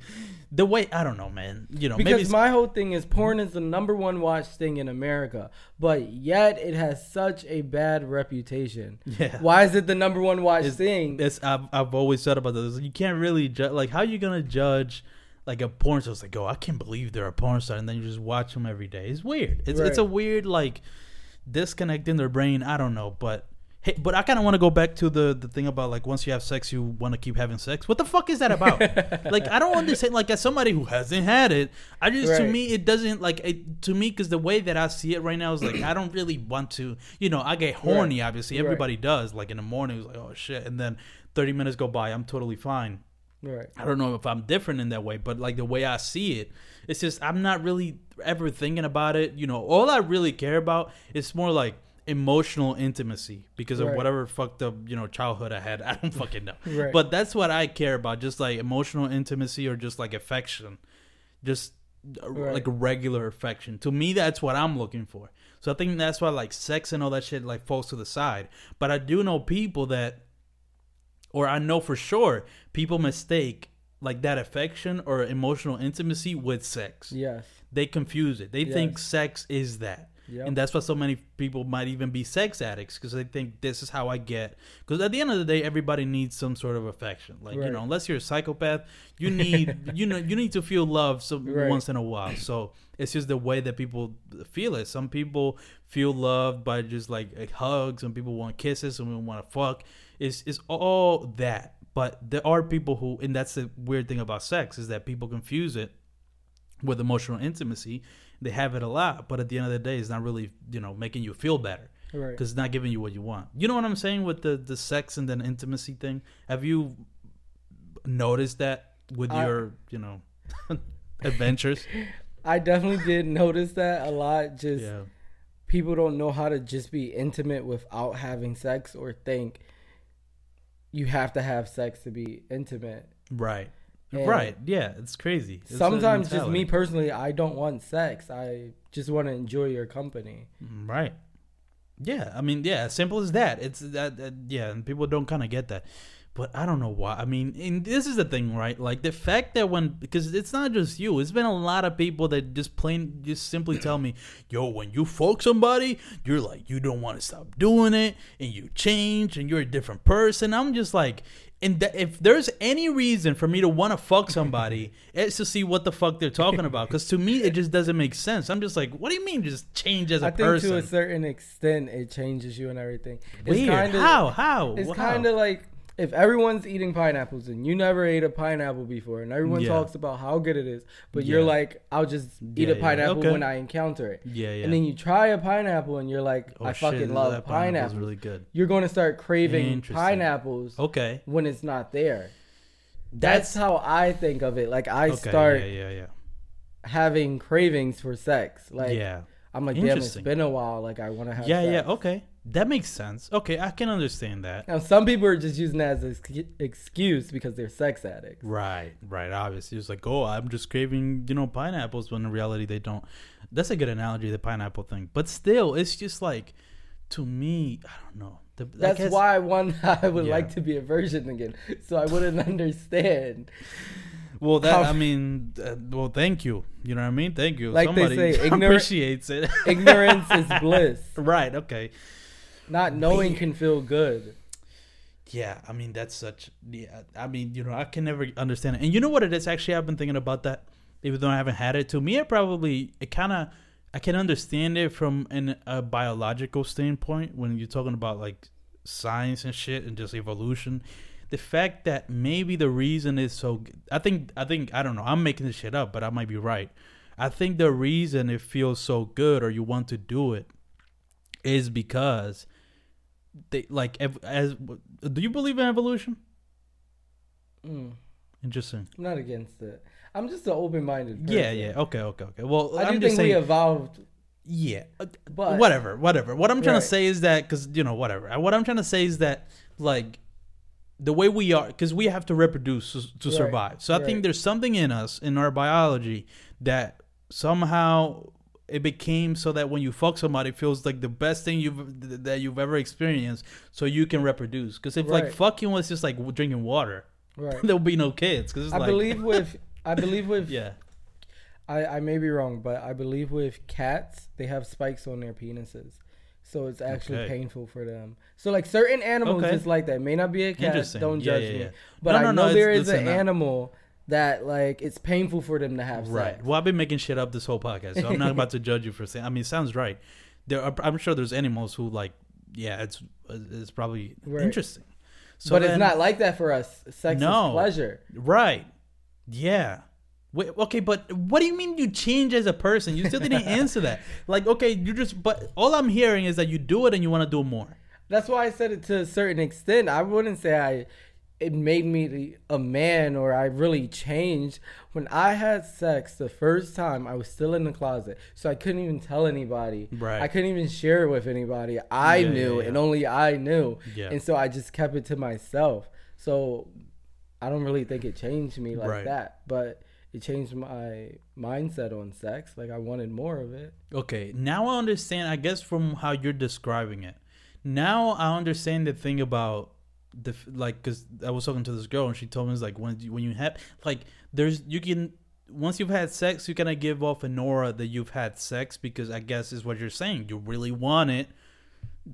the way I don't know, man. You know, Because my whole thing is porn is the number one watched thing in America, but yet it has such a bad reputation. Yeah. Why is it the number one watched It's- thing? it's I've, I've always said about this. You can't really judge. Like, how are you gonna judge like a porn star? It's like, oh, I can't believe they're a porn star, and then you just watch them every day. It's weird. It's it's a weird like disconnect in their brain. I don't know, but. Hey, but I kind of want to go back to the the thing about like once you have sex, you want to keep having sex. What the fuck is that about? like I don't understand. Like as somebody who hasn't had it, I just to me it doesn't like it to me because the way that I see it right now is like I don't really want to. You know, I get horny. Obviously, Right. everybody does. Like in the morning, it's like oh shit, and then thirty minutes go by, I'm totally fine. Right. I don't know if I'm different in that way, but like the way I see it, it's just I'm not really ever thinking about it. You know, all I really care about is more like emotional intimacy because of Right. whatever fucked up you know childhood I had. I don't fucking know, Right. but that's what I care about. Just like emotional intimacy or just like affection, just uh, Right. like regular affection. To me, that's what I'm looking for. So I think that's why like sex and all that shit like falls to the side. But I do know people that or I know for sure people mistake like that affection or emotional intimacy with sex. Yes. They confuse it. They think sex is that. Yep. And that's why so many people might even be sex addicts because they think this is how I get. Because at the end of the day, everybody needs some sort of affection. Like you know, unless you're a psychopath, you need you know you need to feel love some Right. once in a while. So it's just the way that people feel it. Some people feel loved by just like, like hugs. Some people want kisses. Some people want to fuck. It's it's all that. But there are people who, and that's the weird thing about sex is that people confuse it with emotional intimacy. They have it a lot, but at the end of the day, it's not really you know making you feel better Right. because it's not giving you what you want. You know what I'm saying with the the sex and then intimacy thing? Have you noticed that with I- your you know? adventures. I definitely did notice that a lot. Just yeah. people don't know how to just be intimate without having sex or think you have to have sex to be intimate. Right. And right. Yeah. It's crazy. It's Sometimes just me personally, I don't want sex. I just want to enjoy your company. Right. Yeah, I mean, yeah, simple as that. It's that, that yeah, and people don't kind of get that. But I don't know why. I mean, and this is the thing, right? Like the fact that when because it's not just you. It's been a lot of people that just plain just simply tell me, "Yo, when you fuck somebody, you're like you don't want to stop doing it, and you change, and you're a different person." I'm just like, and that if there's any reason for me to want to fuck somebody, it's to see what the fuck they're talking about. Because to me, it just doesn't make sense. I'm just like, what do you mean, just change as a I think person? to a certain extent, it changes you and everything. Weird. kinda- how? How? It's Wow. kind of like if everyone's eating pineapples and you never ate a pineapple before, and everyone Yeah. talks about how good it is, but you're like, I'll just eat Yeah, a yeah. pineapple Okay. when I encounter it. Yeah, yeah. And then you try a pineapple and you're like, Oh, I shit, fucking love pineapples. really good. You're going to start craving pineapples Okay. when it's not there. That's, That's, how I think of it. Like I okay. start yeah, yeah, yeah. having cravings for sex. Like yeah. I'm like, damn, it's been a while. Like I want to have. Yeah, sex. yeah. Okay. That makes sense. Okay, I can understand that. Now some people are just using that as an excu- excuse because they're sex addicts. Right, right. Obviously, it's like, oh, I'm just craving, you know, pineapples. When in reality, they don't. That's a good analogy, the pineapple thing. But still, it's just like, to me, I don't know. The, I That's guess- why one I would Yeah. like to be a virgin again, so I wouldn't understand. Well, that how- I mean, uh, well, thank you. You know what I mean? Thank you. Like they Somebody say, ignorant- appreciates it. Ignorance is bliss. right. Okay. Not knowing Weird. can feel good. Yeah, I mean that's such. Yeah, I mean you know I can never understand it. And you know what it is? Actually, I've been thinking about that, even though I haven't had it. To me, it probably it kind of I can understand it from an, a biological standpoint when you're talking about like science and shit and just evolution. The fact that maybe the reason is so. I think I think I don't know. I'm making this shit up, but I might be right. I think the reason it feels so good or you want to do it is because they like ev- as do you believe in evolution? Mm, interesting. I'm not against it. I'm just an open-minded. Person. yeah. yeah okay okay okay. Well I do i'm think just we saying evolved, yeah. Uh, but whatever whatever. What i'm trying Right. to say is that because you know whatever. What i'm trying to say is that like the way we are because we have to reproduce to, to Right, survive. So i think there's something in us in our biology that somehow it became so that when you fuck somebody it feels like the best thing you've that you've ever experienced so you can reproduce because if like fucking was just like drinking water Right. there'll be no kids because I like believe with I believe with yeah I, I may be wrong, but I believe with cats they have spikes on their penises, so it's actually Okay. painful for them. So like certain animals, Okay. like that. It may not be a cat. Don't Yeah, judge yeah, me. But No, I know no, there is an animal that like it's painful for them to have Right. sex. Well, I've been making shit up this whole podcast, so I'm not about to judge you for saying. I mean, it sounds right. There, are, I'm sure there's animals who like, yeah, it's it's probably Right. interesting. So but it's not like that for us. Sex No. is pleasure. right. Yeah. Wait, okay, but what do you mean you change as a person? You still didn't answer that. Like, okay, you just. But all I'm hearing is that you do it and you want to do more. That's why I said it to a certain extent. I wouldn't say I it made me a man or I really changed. When I had sex the first time, I was still in the closet, so I couldn't even tell anybody. Right. I couldn't even share it with anybody. I Yeah, knew, yeah, yeah. and only I knew. Yeah. And so I just kept it to myself. So I don't really think it changed me like Right. that, but it changed my mindset on sex. Like I wanted more of it. Okay, now I understand. I guess from how you're describing it, now I understand the thing about the like because I was talking to this girl and she told me it's like when you, when you have like there's you can once you've had sex you kind of give off an aura that you've had sex because I guess is what you're saying you really want it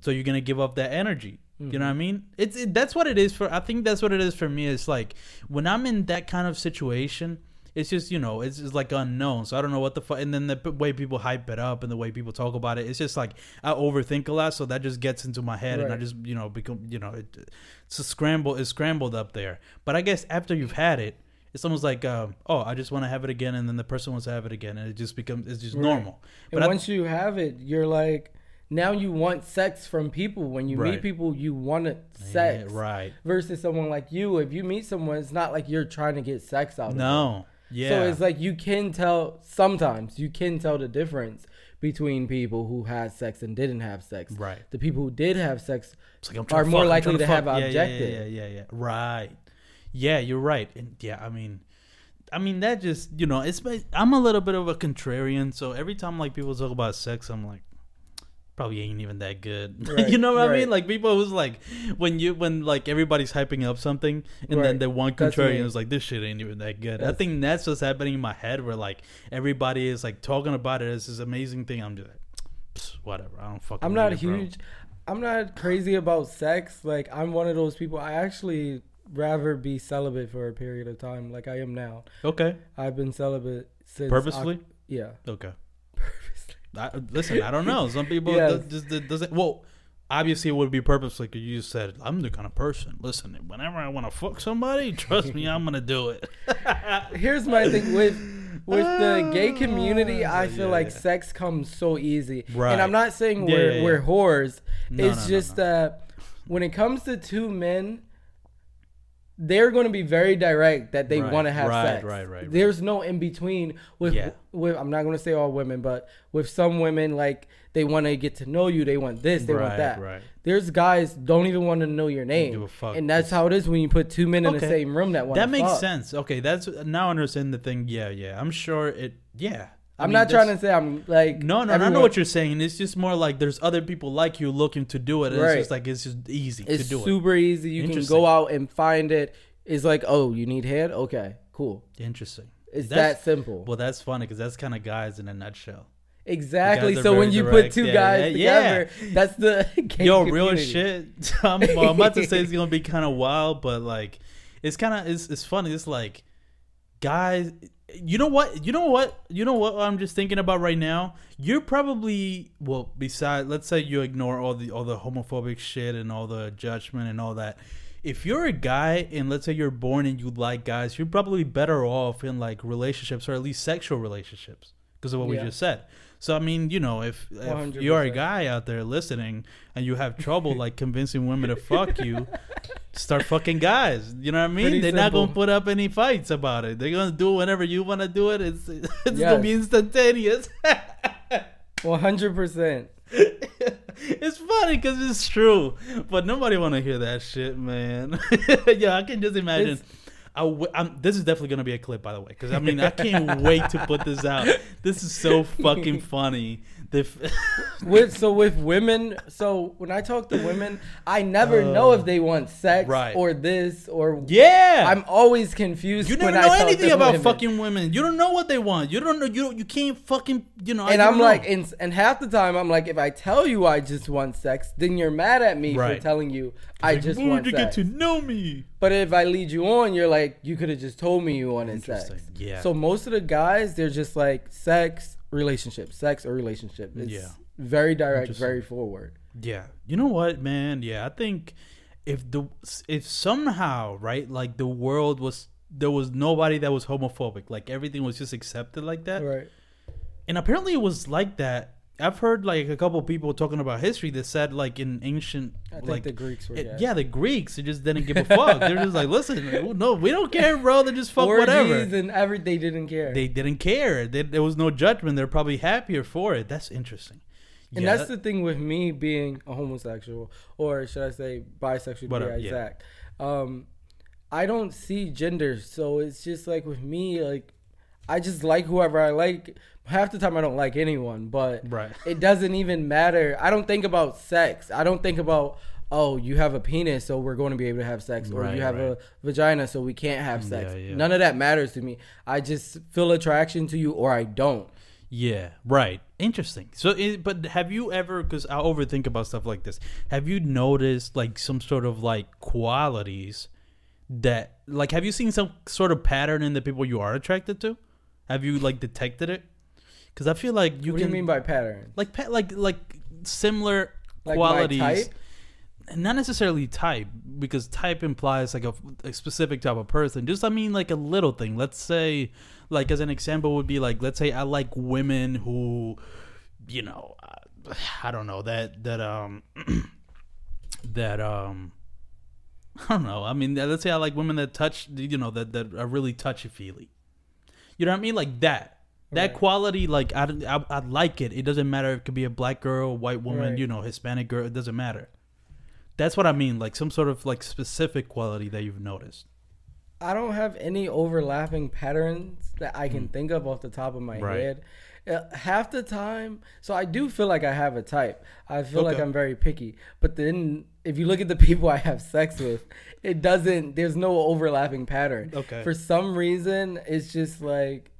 so you're gonna give up that energy. You know what I mm-hmm. mean? It's it, that's what it is for. I think that's what it is for me. It's like when I'm in that kind of situation, it's just you know it's just like unknown. So I don't know what the fuck. And then the p- way people hype it up and the way people talk about it, it's just like I overthink a lot. So that just gets into my head, and I just you know become you know it, it's a scramble. It's scrambled up there. But I guess after you've had it. It's almost like, um, oh, I just want to have it again, and then the person wants to have it again, and it just becomes it's just Right. normal. And But I- once you have it, you're like, now you want sex from people. When you Right. meet people, you want it Yeah, sex. right? Versus someone like you, if you meet someone, it's not like you're trying to get sex out. of them. Yeah. So it's like you can tell sometimes you can tell the difference between people who had sex and didn't have sex. Right. The people who did have sex like are more fuck, likely trying to have Yeah. Yeah, yeah, yeah, yeah. Right. Yeah, you're right. And yeah, I mean, I mean that just you know, it's I'm a little bit of a contrarian, so every time like people talk about sex, I'm like. Probably ain't even that good. Right, you know what I mean? Like people who's like when you when like everybody's hyping up something and then Right. the one That's contrarian is like this shit ain't even that good. I think that's what's happening in my head where like everybody is like talking about it as this amazing thing. I'm just like whatever. I don't fucking I'm not it, bro." huge. I'm not crazy about sex. Like I'm one of those people. I actually rather be celibate for a period of time, like I am now. Okay. I've been celibate since Purposefully? Oc- yeah. Okay. I, listen, I don't know. Some people Yes. do- just it doesn't. Well, obviously, it would be purposely because you just said I'm the kind of person. Listen, whenever I want to fuck somebody, trust me, I'm gonna do it. Here's my thing with with the gay community. I Ah, feel yeah, like yeah. sex comes so easy, Right. and I'm not saying Yeah, we're we're whores. No, it's no, just no. that when it comes to two men. They're going to be very direct that they Right, want to have right, sex. right, right, right. There's no in between with Yeah. with. I'm not going to say all women, but with some women, like they want to get to know you. They want this. They Right, want that. right. There's guys don't even want to know your name, give a fuck. and that's how it is when you put two men in the same room that want. that makes fuck. sense. Okay, that's now I understand the thing. Yeah, yeah. I'm sure it. Yeah. I I'm mean, not trying to say I'm like No, no, I know what you're saying. It's just more like there's other people like you looking to do it. And Right. It's just like it's just easy It's to do it. super easy. You can Interesting. go out and find it. It's like, oh, you need head? Okay, cool. Interesting. It's That's- that simple. Well, that's funny because that's kind of guys in a nutshell. exactly. So when you direct. put two Yeah, guys yeah, together, that's the gay Yo, real shit. I'm, well, I'm about to say it's gonna be kind of wild, but like, it's kind of it's it's funny. It's like, guys, you know what? You know what? You know what? I'm just thinking about right now. You're probably well. Besides, let's say you ignore all the all the homophobic shit and all the judgment and all that. If you're a guy and let's say you're born and you like guys, you're probably better off in like relationships or at least sexual relationships because of what we just said. So I mean, you know, if, if you're a guy out there listening and you have trouble like convincing women to fuck you, start fucking guys. You know what I mean? Pretty They're not gonna put up any fights about it. They're gonna do whenever you want to do it. It's it's gonna be instantaneous. One hundred percent. it's funny because it's true, but nobody want to hear that shit, man. yeah, I can just imagine. It's- I w- I'm, this is definitely gonna be a clip, by the way, because I mean I can't wait to put this out. This is so fucking funny. The f- With so with women, so when I talk to women, I never know if they want sex Uh, Right. or this or yeah, I'm always confused. You never know anything about women. fucking women. You don't know what they want. You don't know. You don't, you can't fucking. You know. And I'm know. like, and, and half the time I'm like, if I tell you I just want sex, then you're mad at me Right. for telling you I Like, just want to sex. get to know me. But if I lead you on, you're like, you could have just told me you wanted sex. Yeah. So most of the guys, they're just like sex, relationship, sex or relationship. It's Yeah. very direct, very forward. Yeah. You know what, man? Yeah, I think if the if somehow right, like the world was there was nobody that was homophobic, like everything was just accepted like that, Right. and apparently it was like that. I've heard like a couple people talking about history that said like in ancient I think like the Greeks were it- yeah the Greeks they just didn't give a fuck. They're just like listen, no, we don't care, bro. They just fuck whatever. Orgies and everything, they didn't care. they didn't care. They, there was no judgment. They're probably happier for it. That's interesting. and Yeah, that's the thing with me being a homosexual, or should I say bisexual, to Whatever, be yeah. exact. Um, I don't see gender, so it's just like with me, like I just like whoever I like. Half the time I don't like anyone, but Right. it doesn't even matter. I don't think about sex. I don't think about oh, you have a penis, so we're going to be able to have sex, or Right, you have right. a vagina, so we can't have sex. Yeah, yeah. None of that matters to me. I just feel attraction to you, or I don't. Yeah, right. Interesting. So, it, but have you ever? Because I overthink about stuff like this. Have you noticed like some sort of like qualities that, like, have you seen some sort of pattern in the people you are attracted to? Have you like detected it? Because I feel like you what can do you mean by pattern? like pa- like like similar Like qualities. type? Not necessarily type, because type implies like a, a specific type of person. Just I mean like a little thing. Let's say, like as an example would be like, let's say I like women who, you know, uh, I don't know that that um that um I don't know. I mean, let's say I like women that touch, you know, that that are really touchy feely. You know what I mean? Like that. That Right. quality, like I, I, I like it. It doesn't matter. It could be a black girl, white woman, Right. you know, Hispanic girl. It doesn't matter. That's what I mean. Like some sort of like specific quality that you've noticed. I don't have any overlapping patterns that I can think of off the top of my Mm. Right. head. Uh, half the time, so I do feel like I have a type. I feel like I'm very picky. But then, if you look at the people I have sex with, it doesn't. There's no overlapping pattern. Okay. For some reason, it's just like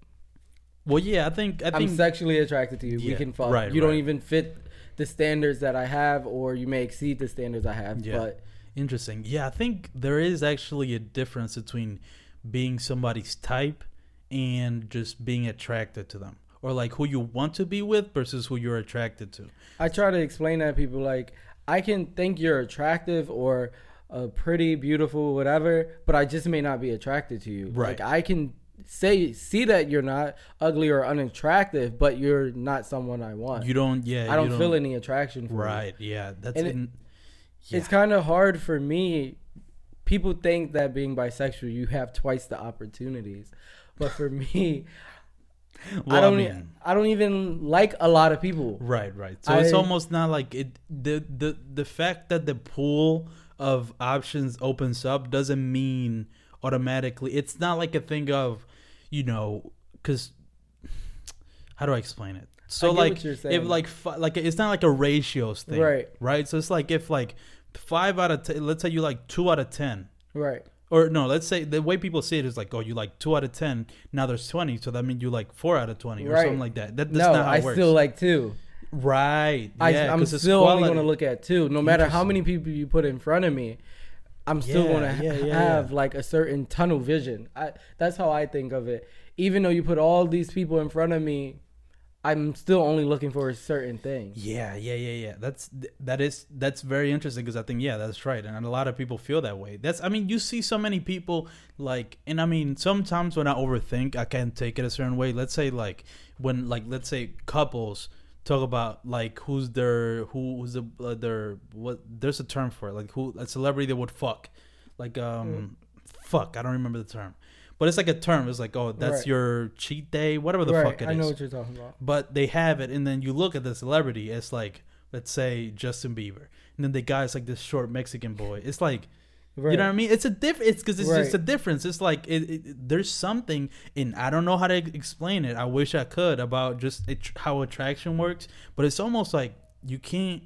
Well, yeah, I think I I'm think sexually attracted to you. we can fuck. right, you don't even fit the standards that I have, or you may exceed the standards I have. Yeah. But Interesting. Yeah, I think there is actually a difference between being somebody's type and just being attracted to them. Or like who you want to be with versus who you're attracted to. I try to explain that to people like I can think you're attractive or uh, pretty, beautiful, whatever, but I just may not be attracted to you. Right. Like I can say see that you're not ugly or unattractive, but you're not someone I want. You don't yeah, I don't, you feel any attraction for you. Right, yeah. That's And it- in, It's kind of hard for me. People think that being bisexual, you have twice the opportunities, but for me, well, I don't. I mean, I don't even like a lot of people. Right, right. So it's almost not like it. The the the fact that the pool of options opens up doesn't mean automatically. It's not like a thing of, you know, because how do I explain it? So like if like like it's not like a ratios thing, Right. Right. So it's like if like five out of ten, let's say you like two out of ten. Right. Or no, let's say the way people see it is like, oh, you like two out of ten. Now there's twenty, so that means you like four out of twenty or Right. something like that. That that's no, not how I it works. still like two. Right. I, yeah, I'm still only going to look at two. No matter how many people you put in front of me, I'm still Yeah, going to yeah, yeah, have like a certain tunnel vision. I, that's how I think of it. Even though you put all these people in front of me, I'm still only looking for a certain thing. Yeah, yeah, yeah, yeah. That's that is that's very interesting because I think yeah, that's right, and a lot of people feel that way. That's I mean, you see so many people like, and I mean, sometimes when I overthink, I can't take it a certain way. Let's say like when like let's say couples talk about like who's their who who's the uh, their what there's a term for it like who a celebrity they would fuck like um fuck I don't remember the term but it's like a term it's like oh that's Right. your cheat day whatever the right. fuck it is I know what you're talking about. but they have it and then you look at the celebrity it's like let's say justin bieber and then the guy's like this short mexican boy it's like Right. you know what i mean it's a diff it's because it's just a difference it's like it, it, there's something and i don't know how to explain it i wish i could about just it, how attraction works but it's almost like you can't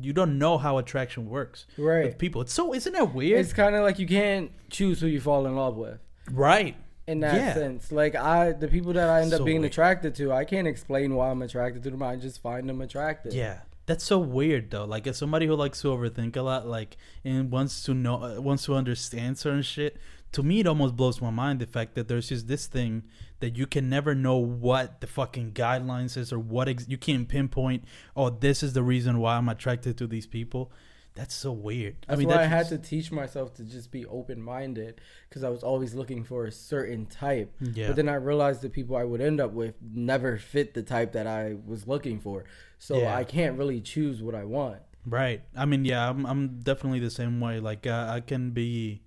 you don't know how attraction works Right. with people it's so isn't that weird It's kind of like you can't choose who you fall in love with. right in that Yeah. sense. Like I, the people that I end So up being weird. attracted to, I can't explain why I'm attracted to them. I just find them attractive. Yeah, that's so weird though. Like as somebody who likes to overthink a lot, like and wants to know, uh, wants to understand certain shit. To me, it almost blows my mind the fact that there's just this thing that you can never know what the fucking guidelines is or what ex- you can't pinpoint. Oh, this is the reason why I'm attracted to these people. That's so weird. That's I mean, why I that's had just- to teach myself to just be open minded because I was always looking for a certain type. Yeah. But then I realized the people I would end up with never fit the type that I was looking for. So Yeah. I can't really choose what I want. Right. I mean, yeah, I'm I'm definitely the same way. Like uh, I can be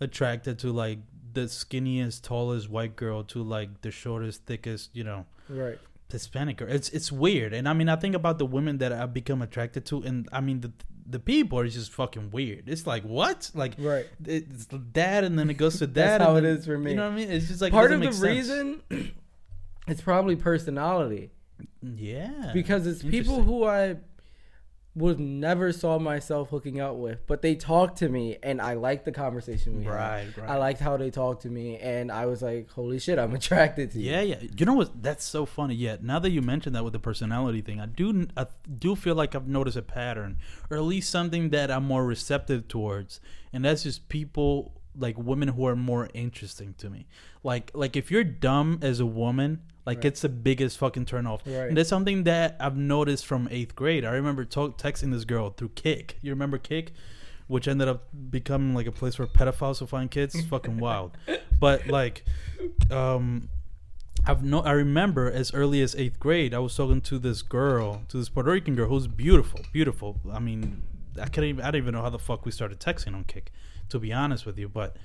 attracted to like the skinniest, tallest white girl to like the shortest, thickest, you know, Right. Hispanic girl. It's it's weird. And I mean, I think about the women that I've become attracted to, and I mean the the people are just fucking weird. It's like what? Like Right. it's that, and then it goes to that. That's how it then- is for me. You know what I mean? It's just like it Part of the sense. reason it's probably personality. yeah, because it's people who I would never saw myself hooking out with, but they talked to me and I liked the conversation we Right, had. right. I liked how they talked to me and I was like, "Holy shit, I'm attracted to you." Yeah, yeah. You know what? That's so funny. Yeah. Now that you mentioned that with the personality thing, I do I do feel like I've noticed a pattern, or at least something that I'm more receptive towards, and that's just people like women who are more interesting to me. Like like if you're dumb as a woman, like Right. it's the biggest fucking turn off. Right. And that's something that I've noticed from eighth grade. I remember talk, texting this girl through Kik. You remember Kik? Which ended up becoming like a place where pedophiles will find kids. It's fucking wild. But like, um, I've no. I remember as early as eighth grade, I was talking to this girl, to this Puerto Rican girl who's beautiful, beautiful. I mean, I can't even. I don't even know how the fuck we started texting on Kik, to be honest with you. But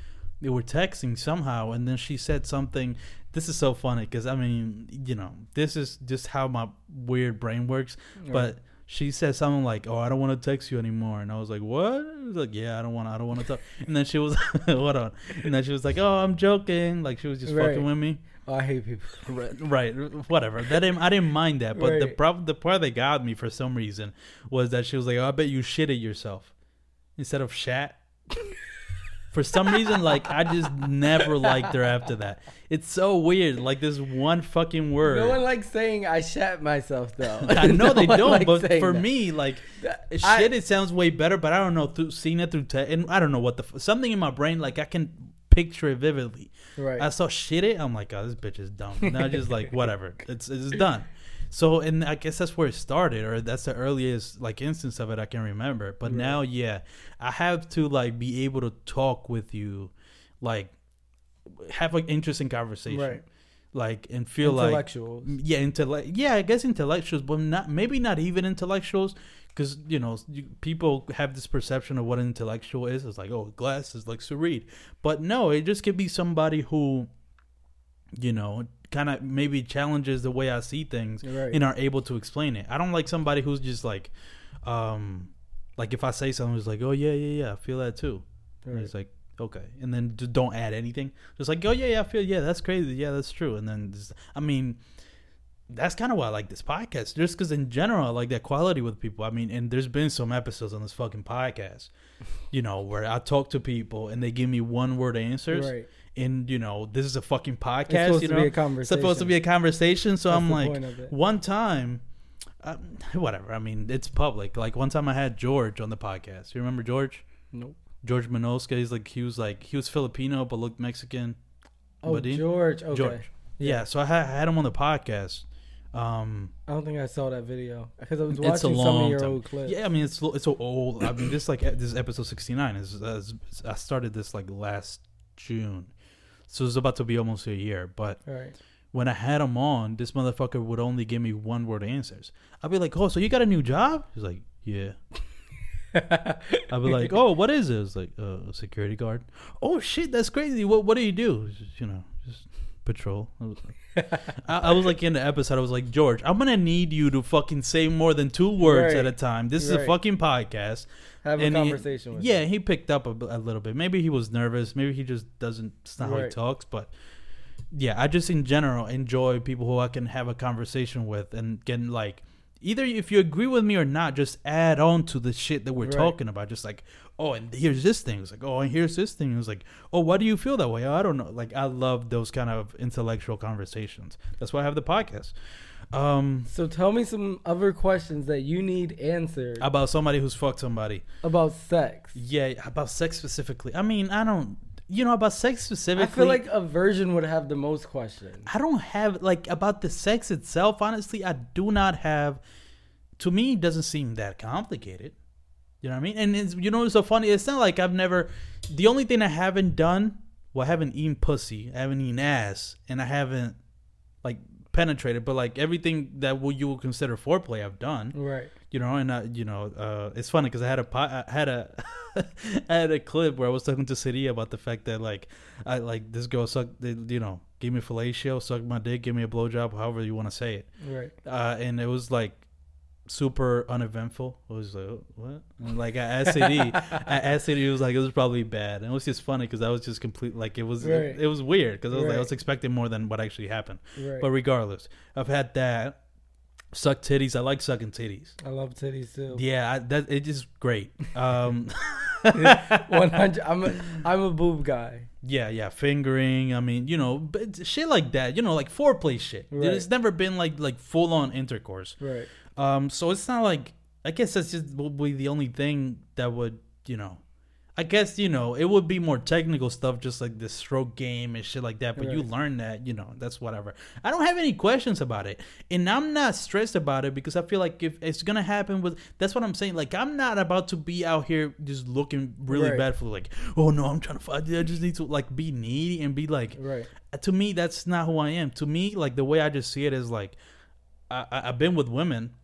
they were texting somehow, and then she said something. This is so funny because I mean, you know, this is just how my weird brain works. But she said something like, "Oh, I don't want to text you anymore," and I was like, "What?" I was like, "Yeah, I don't want, I don't want to talk." And then she was, "Hold on," and then she was like, "Oh, I'm joking," like she was just Right. fucking with me. Oh, I hate people. Right, right, whatever. That didn't, I didn't mind that, but the Right. prob- the part that got me for some reason was that she was like, oh, "I bet you shit at yourself," instead of shat. for some reason, like I just never liked her after that. It's so weird. Like this one fucking word. No one likes saying I shat myself though. I know No they don't, but for that. me, like I- shit, it sounds way better. But I don't know through seeing it through te- and I don't know what the f- something in my brain like I can picture it vividly. right. I saw shit it. I'm like, oh, this bitch is dumb. Now just like whatever. It's it's done. So and I guess that's where it started, or that's the earliest like instance of it I can remember. But Right. now, yeah, I have to like be able to talk with you, like have an interesting conversation, Right. Like and feel like Intellectuals. yeah, intellect. Yeah, I guess intellectuals, but not maybe not even intellectuals, because you know you, people have this perception of what an intellectual is. It's like oh, glasses like to read, but no, it just could be somebody who, you know, kind of maybe challenges the way I see things Right. and are able to explain it. I don't like somebody who's just like, um, like if I say something, it's like oh yeah yeah yeah, I feel that too. Right. it's like okay, and then just don't add anything. Just like oh yeah yeah, I feel yeah that's crazy yeah that's true. And then just, I mean, that's kind of why I like this podcast. Just because in general I like that quality with people. I mean, and there's been some episodes on this fucking podcast, you know, where I talk to people and they give me one word answers. Right. And you know, this is a fucking podcast. It's supposed you to know, be a it's conversation. supposed to be a conversation. So That's I'm like, point of it. one time, uh, whatever. I mean, it's public. Like one time I had George on the podcast. You remember George? Nope. George Minoska. He's like he was like he was Filipino but looked Mexican. Oh, Buddy? George. Okay. George. Yeah. so I had, I had him on the podcast. Um, I don't think I saw that video because I was watching some of your time. old clips. yeah, I mean it's it's so old. I mean this like this is episode sixty nine. Is is- I started this like last June, so it's about to be almost a year. But Right. when I had him on, this motherfucker would only give me one word answers. I'd be like, "Oh, so you got a new job?" He's like, "Yeah." I'd be like, "Oh, what is it?" It's like, "Uh, a security guard." Oh shit, that's crazy. What what do you do? Just, you know, just patrol. I was, like, I, I was like in the episode. I was like, George, I'm gonna need you to fucking say more than two words Right. at a time. This is a Right. fucking podcast. Have a And he- conversation with. Yeah, him. he picked up a little bit. Maybe he was nervous. Maybe he just doesn't. It's not how he Right. talks. But yeah, I just in general enjoy people who I can have a conversation with and can like either if you agree with me or not, just add on to the shit that we're Right. talking about. Just like, oh, and here's this thing. It's like, oh, and here's this thing. It's like, oh, why do you feel that way? Oh, I don't know. Like, I love those kind of intellectual conversations. That's why I have the podcast. Um, So tell me some other questions that you need answered about somebody who's fucked somebody. about sex. Yeah, about sex specifically. I mean, I don't. You know about sex specifically. I feel like a virgin would have the most questions. I don't have like about the sex itself. Honestly, I do not have. To me, it doesn't seem that complicated. You know what I mean? And it's, you know what's so funny? It's not like I've never. The only thing I haven't done, well, I haven't eaten pussy, I haven't eaten ass, and I haven't like penetrated. But like everything that will you would consider foreplay, I've done Right. You know, and uh, you know, uh, it's funny because I had a po- I had a I had a clip where I was talking to City about the fact that like I like this girl sucked, they, you know, gave me fellatio, sucked my dick, give me a blowjob, however you want to say it, Right. uh, and it was like super uneventful. It was like "Oh, what? And like I asked City, I asked City, it was like it was probably bad, and it was just funny because I was just complete like it was Right. it, was weird because I was like I was expecting more than what actually happened. Right. But regardless, I've had that. Suck titties. I like sucking titties. I love titties too. Yeah, I, that it is great. Um, One hundred. I'm a I'm a boob guy. yeah, yeah, fingering. I mean, you know, but shit like that. You know, like foreplay shit. Right. It's never been like like full on intercourse. Right. Um, so it's not like I guess that's just will be the only thing that would you know. I guess you know it would be more technical stuff, just like the stroke game and shit like that. But you learn that, you know, that's whatever. I don't have any questions about it, and I'm not stressed about it because I feel like if it's gonna happen with, that's what I'm saying. Like I'm not about to be out here just looking really Right. bad for like, oh no, I'm trying to find. I just need to like be needy and be like, Right. to me that's not who I am. To me, like the way I just see it is like I, I've been with women.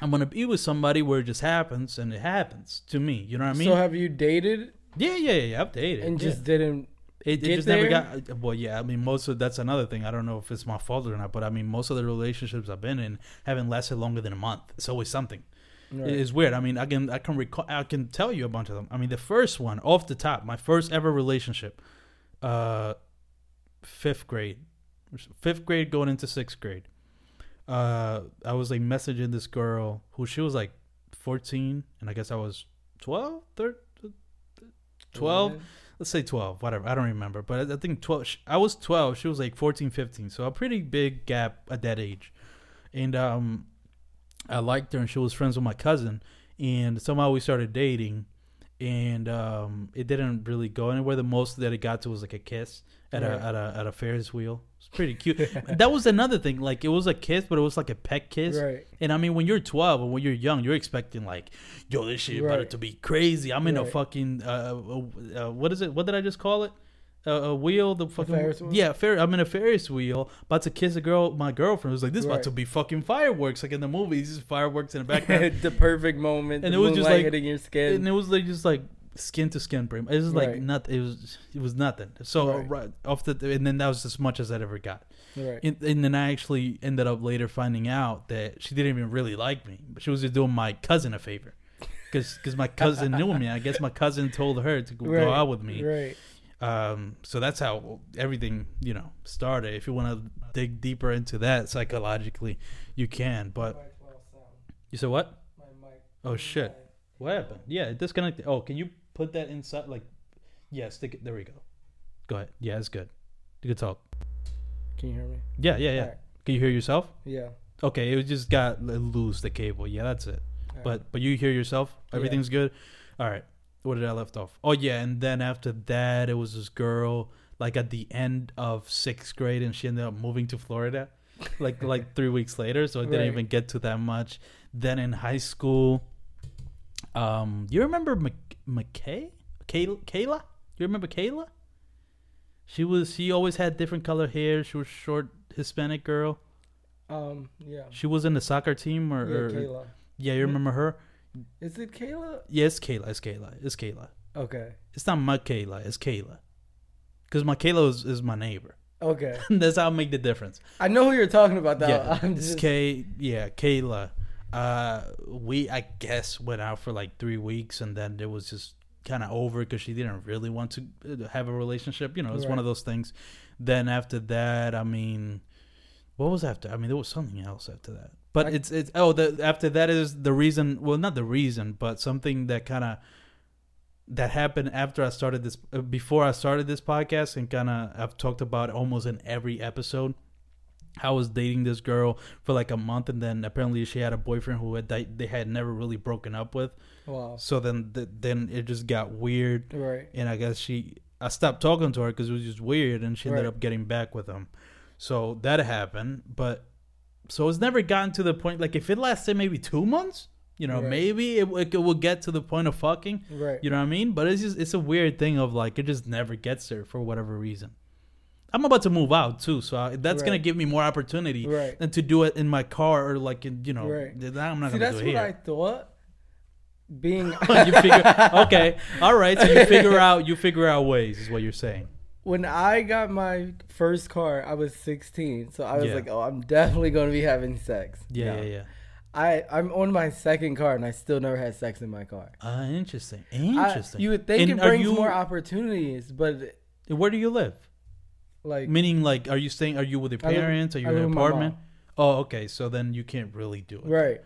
I'm gonna be with somebody where it just happens and it happens to me. You know what I mean? so have you dated yeah, yeah, yeah. I've dated and yeah. just didn't It, it just never got. Well, yeah. I mean, most of that's another thing. I don't know if it's my fault or not, but I mean, most of the relationships I've been in haven't lasted longer than a month. It's always something. Right. It's weird. I mean, I can I can recall. I can tell you a bunch of them. I mean, the first one off the top, my first ever relationship, uh, fifth grade, fifth grade going into sixth grade. Uh, I was like messaging this girl who she was like fourteen, and I guess I was 12, 13, 12 let's say 12 whatever i don't remember but i think 12 sh- i was 12 she was like 14 15 so a pretty big gap at that age. And um i liked her and she was friends with my cousin and somehow we started dating and um it didn't really go anywhere. The most that it got to was like a kiss at Right. a at a at a ferris wheel it's pretty cute that was another thing like it was a kiss but it was like a pet kiss Right. and I mean, when you're 12 or when you're young, you're expecting like, yo, this shit about Right. to be crazy. I'm in a fucking uh, uh, uh, what is it? What did I just call it? Uh, a wheel, the fucking Ferris wheel? yeah, Fer- I'm in a Ferris wheel, about to kiss a girl. My girlfriend was like, "This is about to be fucking fireworks, like in the movies. Fireworks in the background." the perfect moment. And it was just like- hitting your skin. and it was like just like skin to skin, pretty much. It was like Right. not. It was it was nothing. So Right. right. off the and then that was as much as I'd ever got. right. And, and then I actually ended up later finding out that she didn't even really like me, but she was just doing my cousin a favor, because because my cousin knew me. I guess my cousin told her to go, right. go out with me. Right. Um, so that's how everything you know started. If you want to dig deeper into that psychologically, you can. But you said what? Oh shit! What happened? Yeah, it disconnected. Oh, can you put that inside? Like, yeah, stick it. There we go. Go ahead. Yeah, it's good. You can talk. Can you hear me? Yeah, yeah, yeah. Alright. Can you hear yourself? Yeah. Okay, it just got loose the cable. Yeah, that's it. Alright. But but you hear yourself. Yeah. Everything's good. All right. What did I left off? Oh yeah, and then after that, it was this girl like at the end of sixth grade, and she ended up moving to Florida, like like three weeks later. So I didn't Right. even get to that much. Then in high school, um, you remember Mc- McKay? Kay- Kayla? You remember Kayla? She was. She always had different color hair. She was short Hispanic girl. um. Yeah. She was in the soccer team, or, Yeah. or- Kayla. yeah, you remember her? Is it Kayla? Yeah, Kayla. It's Kayla. It's Kayla. Okay. It's not my Kayla. It's Kayla. Because my Kayla is, is my neighbor. Okay. That's how I make the difference. I know who you're talking about. Though. yeah, I'm it's just, Kay. Yeah, Kayla. Uh, we I guess went out for like three weeks, and then it was just kind of over because she didn't really want to uh, have a relationship. You know, it's one of those things. Then after that, I mean, what was after? I mean, there was something else after that. But I- it's it's oh, the after that is the reason. Well, not the reason, but something that kind of that happened after I started this. Uh, before I started this podcast, and kind of I've talked about almost in every episode. I was dating this girl for like a month, and then apparently she had a boyfriend who had they had never really broken up with. Wow. So then th- then it just got weird, Right. and I guess she I stopped talking to her because it was just weird, and she ended Right. up getting back with him. So that happened, but so it's never gotten to the point. Like if it lasted maybe two months, you know, Right. maybe it, it will get to the point of fucking. Right. You know what I mean? But it's just it's a weird thing of like it just never gets there for whatever reason. I'm about to move out too, so I, that's gonna give me more opportunity Right. than to do it in my car or like in you know. Right. th- I'm not See, gonna that's do it here. That's what I thought. Being you figure okay, all right. So you figure out you figure out ways is what you're saying. when I got my first car, I was 16, so I was Yeah. like, "Oh, I'm definitely going to be having sex." Yeah, No. yeah, yeah. I I'm on my second car, and I still never had sex in my car. Uh, interesting. I- Interesting. you would think And it brings you- more opportunities, but Where do you live? Like Meaning, like, are you staying? Are you with your live- parents? are you in an apartment? Oh, okay. So then you can't really do it. right.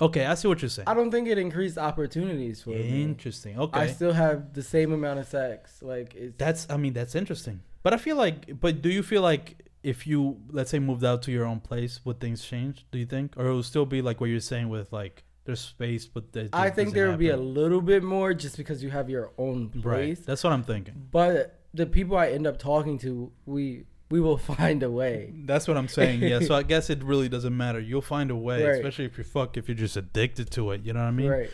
Okay, I see what you're saying. I don't think it increased opportunities for me. Interesting. Okay. I still have the same amount of sex. Like it's That's I mean that's interesting. But I feel like but do you feel like if you let's say moved out to your own place would things change? Do you think or it will still be like what you're saying with like there's space but there, I think there would be a little bit more just because you have your own right. place. That's what I'm thinking. But the people I end up talking to, we we will find a way. That's what I'm saying. Yeah. so I guess it really doesn't matter. You'll find a way, Right. especially if you fuck if you're just addicted to it. You know what I mean? right.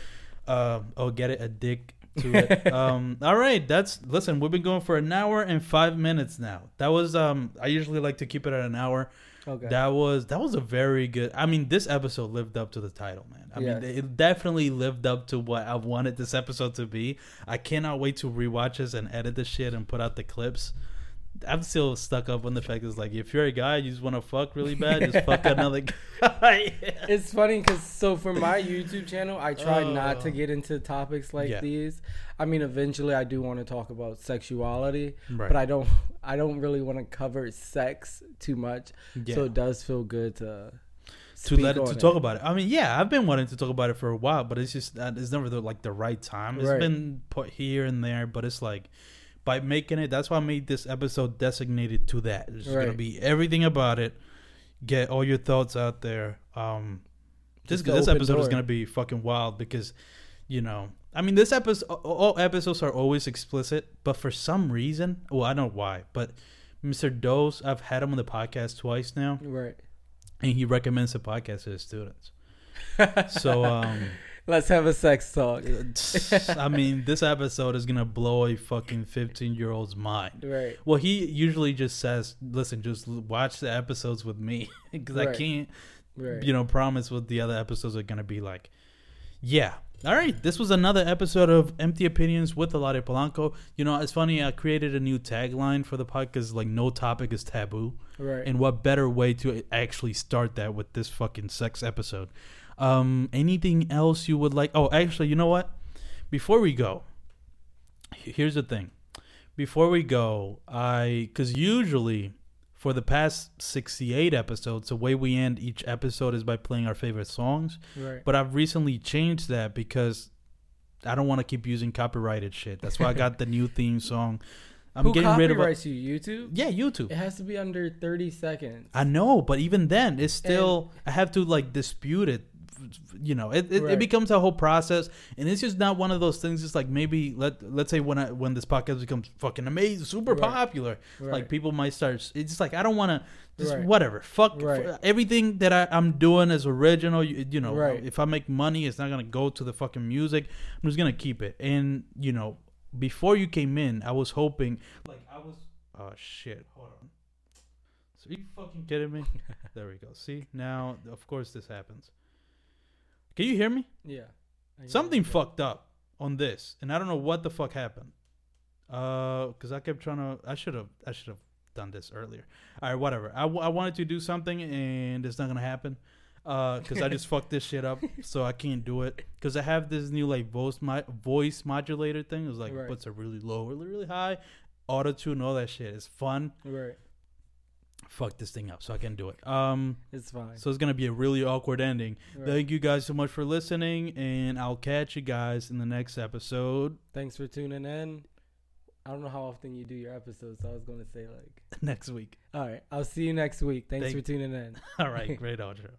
Um, oh, get it, addict to it. um, all right, that's listen. We've been going for an hour and five minutes now. That was um. I usually like to keep it at an hour. Okay. That was that was a very good. I mean, this episode lived up to the title, man. I Yes. mean, it definitely lived up to what I wanted this episode to be. I cannot wait to rewatch this and edit the shit and put out the clips. I'm still stuck up on the fact it's like if you're a guy you just want to fuck really bad, just fuck another guy. It's funny because so for my YouTube channel, I try not to Oh. get into topics like Yeah. these. I mean, eventually, I do want to talk about sexuality, Right. but I don't. I don't really want to cover sex too much. Yeah. So it does feel good to to let it to talk about it. I mean, yeah, I've been wanting to talk about it for a while, but it's just that it's never the, like the right time. It's Right. been put here and there, but it's like by making it. That's why I made this episode designated to that. It's gonna be everything about it. Get all your thoughts out there. Um, this this episode is gonna be fucking wild because, you know, I mean, this episode, all episodes are always explicit, but for some reason, well, I don't know why, but Mr. Dose, I've had him on the podcast twice now Right. and he recommends the podcast to his students. So, um, Let's have a sex talk. Uh, I mean, this episode is gonna blow a fucking fifteen-year-old's mind. Right. Well, he usually just says, "Listen, just watch the episodes with me," because I can't, Right. you know, promise what the other episodes are gonna be like. Yeah. All right. This was another episode of Empty Opinions with Eladio Polanco. You know, it's funny. I created a new tagline for the podcast, like "No topic is taboo." Right. And what better way to actually start that with this fucking sex episode? Um, anything else you would like? Oh, actually, you know what? Before we go, here's the thing. Before we go, I because usually for the past 68 episodes, the way we end each episode is by playing our favorite songs. right. But I've recently changed that because I don't want to keep using copyrighted shit. That's why I got the new theme song. I'm Who getting rid of. Copyrights you? YouTube. yeah, YouTube. It has to be under thirty seconds. I know, but even then, it's still I have to like dispute it. You know, it, it, it becomes a whole process, and it's just not one of those things. It's like maybe let let's say when I when this podcast becomes fucking amazing, super Right. popular, Right. like people might start. It's just like I don't want to. Just Right. whatever, fuck Right. f- everything that I, I'm doing is original. You, you know, Right. if I make money, it's not gonna go to the fucking music. I'm just gonna keep it. And you know, before you came in, I was hoping, like I was. Oh shit! Hold on. So you fucking kidding me? there we go. See now, of course this happens. Can you hear me? yeah. Something fucked up on this, and I don't know what the fuck happened. Uh, because I kept trying to. I should have. I should have done this earlier. All right, whatever. I, w- I wanted to do something, and it's not gonna happen. Uh, because I just fucked this shit up, so I can't do it. Because I have this new like voice mo- voice modulator thing. It's like Right. puts it really low, really really high, auto tune, all that shit. It's fun. Right. Fuck this thing up, so I can do it. Um. It's fine. So it's gonna be a really awkward ending. Right. Thank you guys so much for listening, and I'll catch you guys in the next episode Thanks for tuning in. I don't know how often you do your episodes, so I was going to say like, next week. all right, I'll see you next week. Thanks Thank- for tuning in. All right, great outro.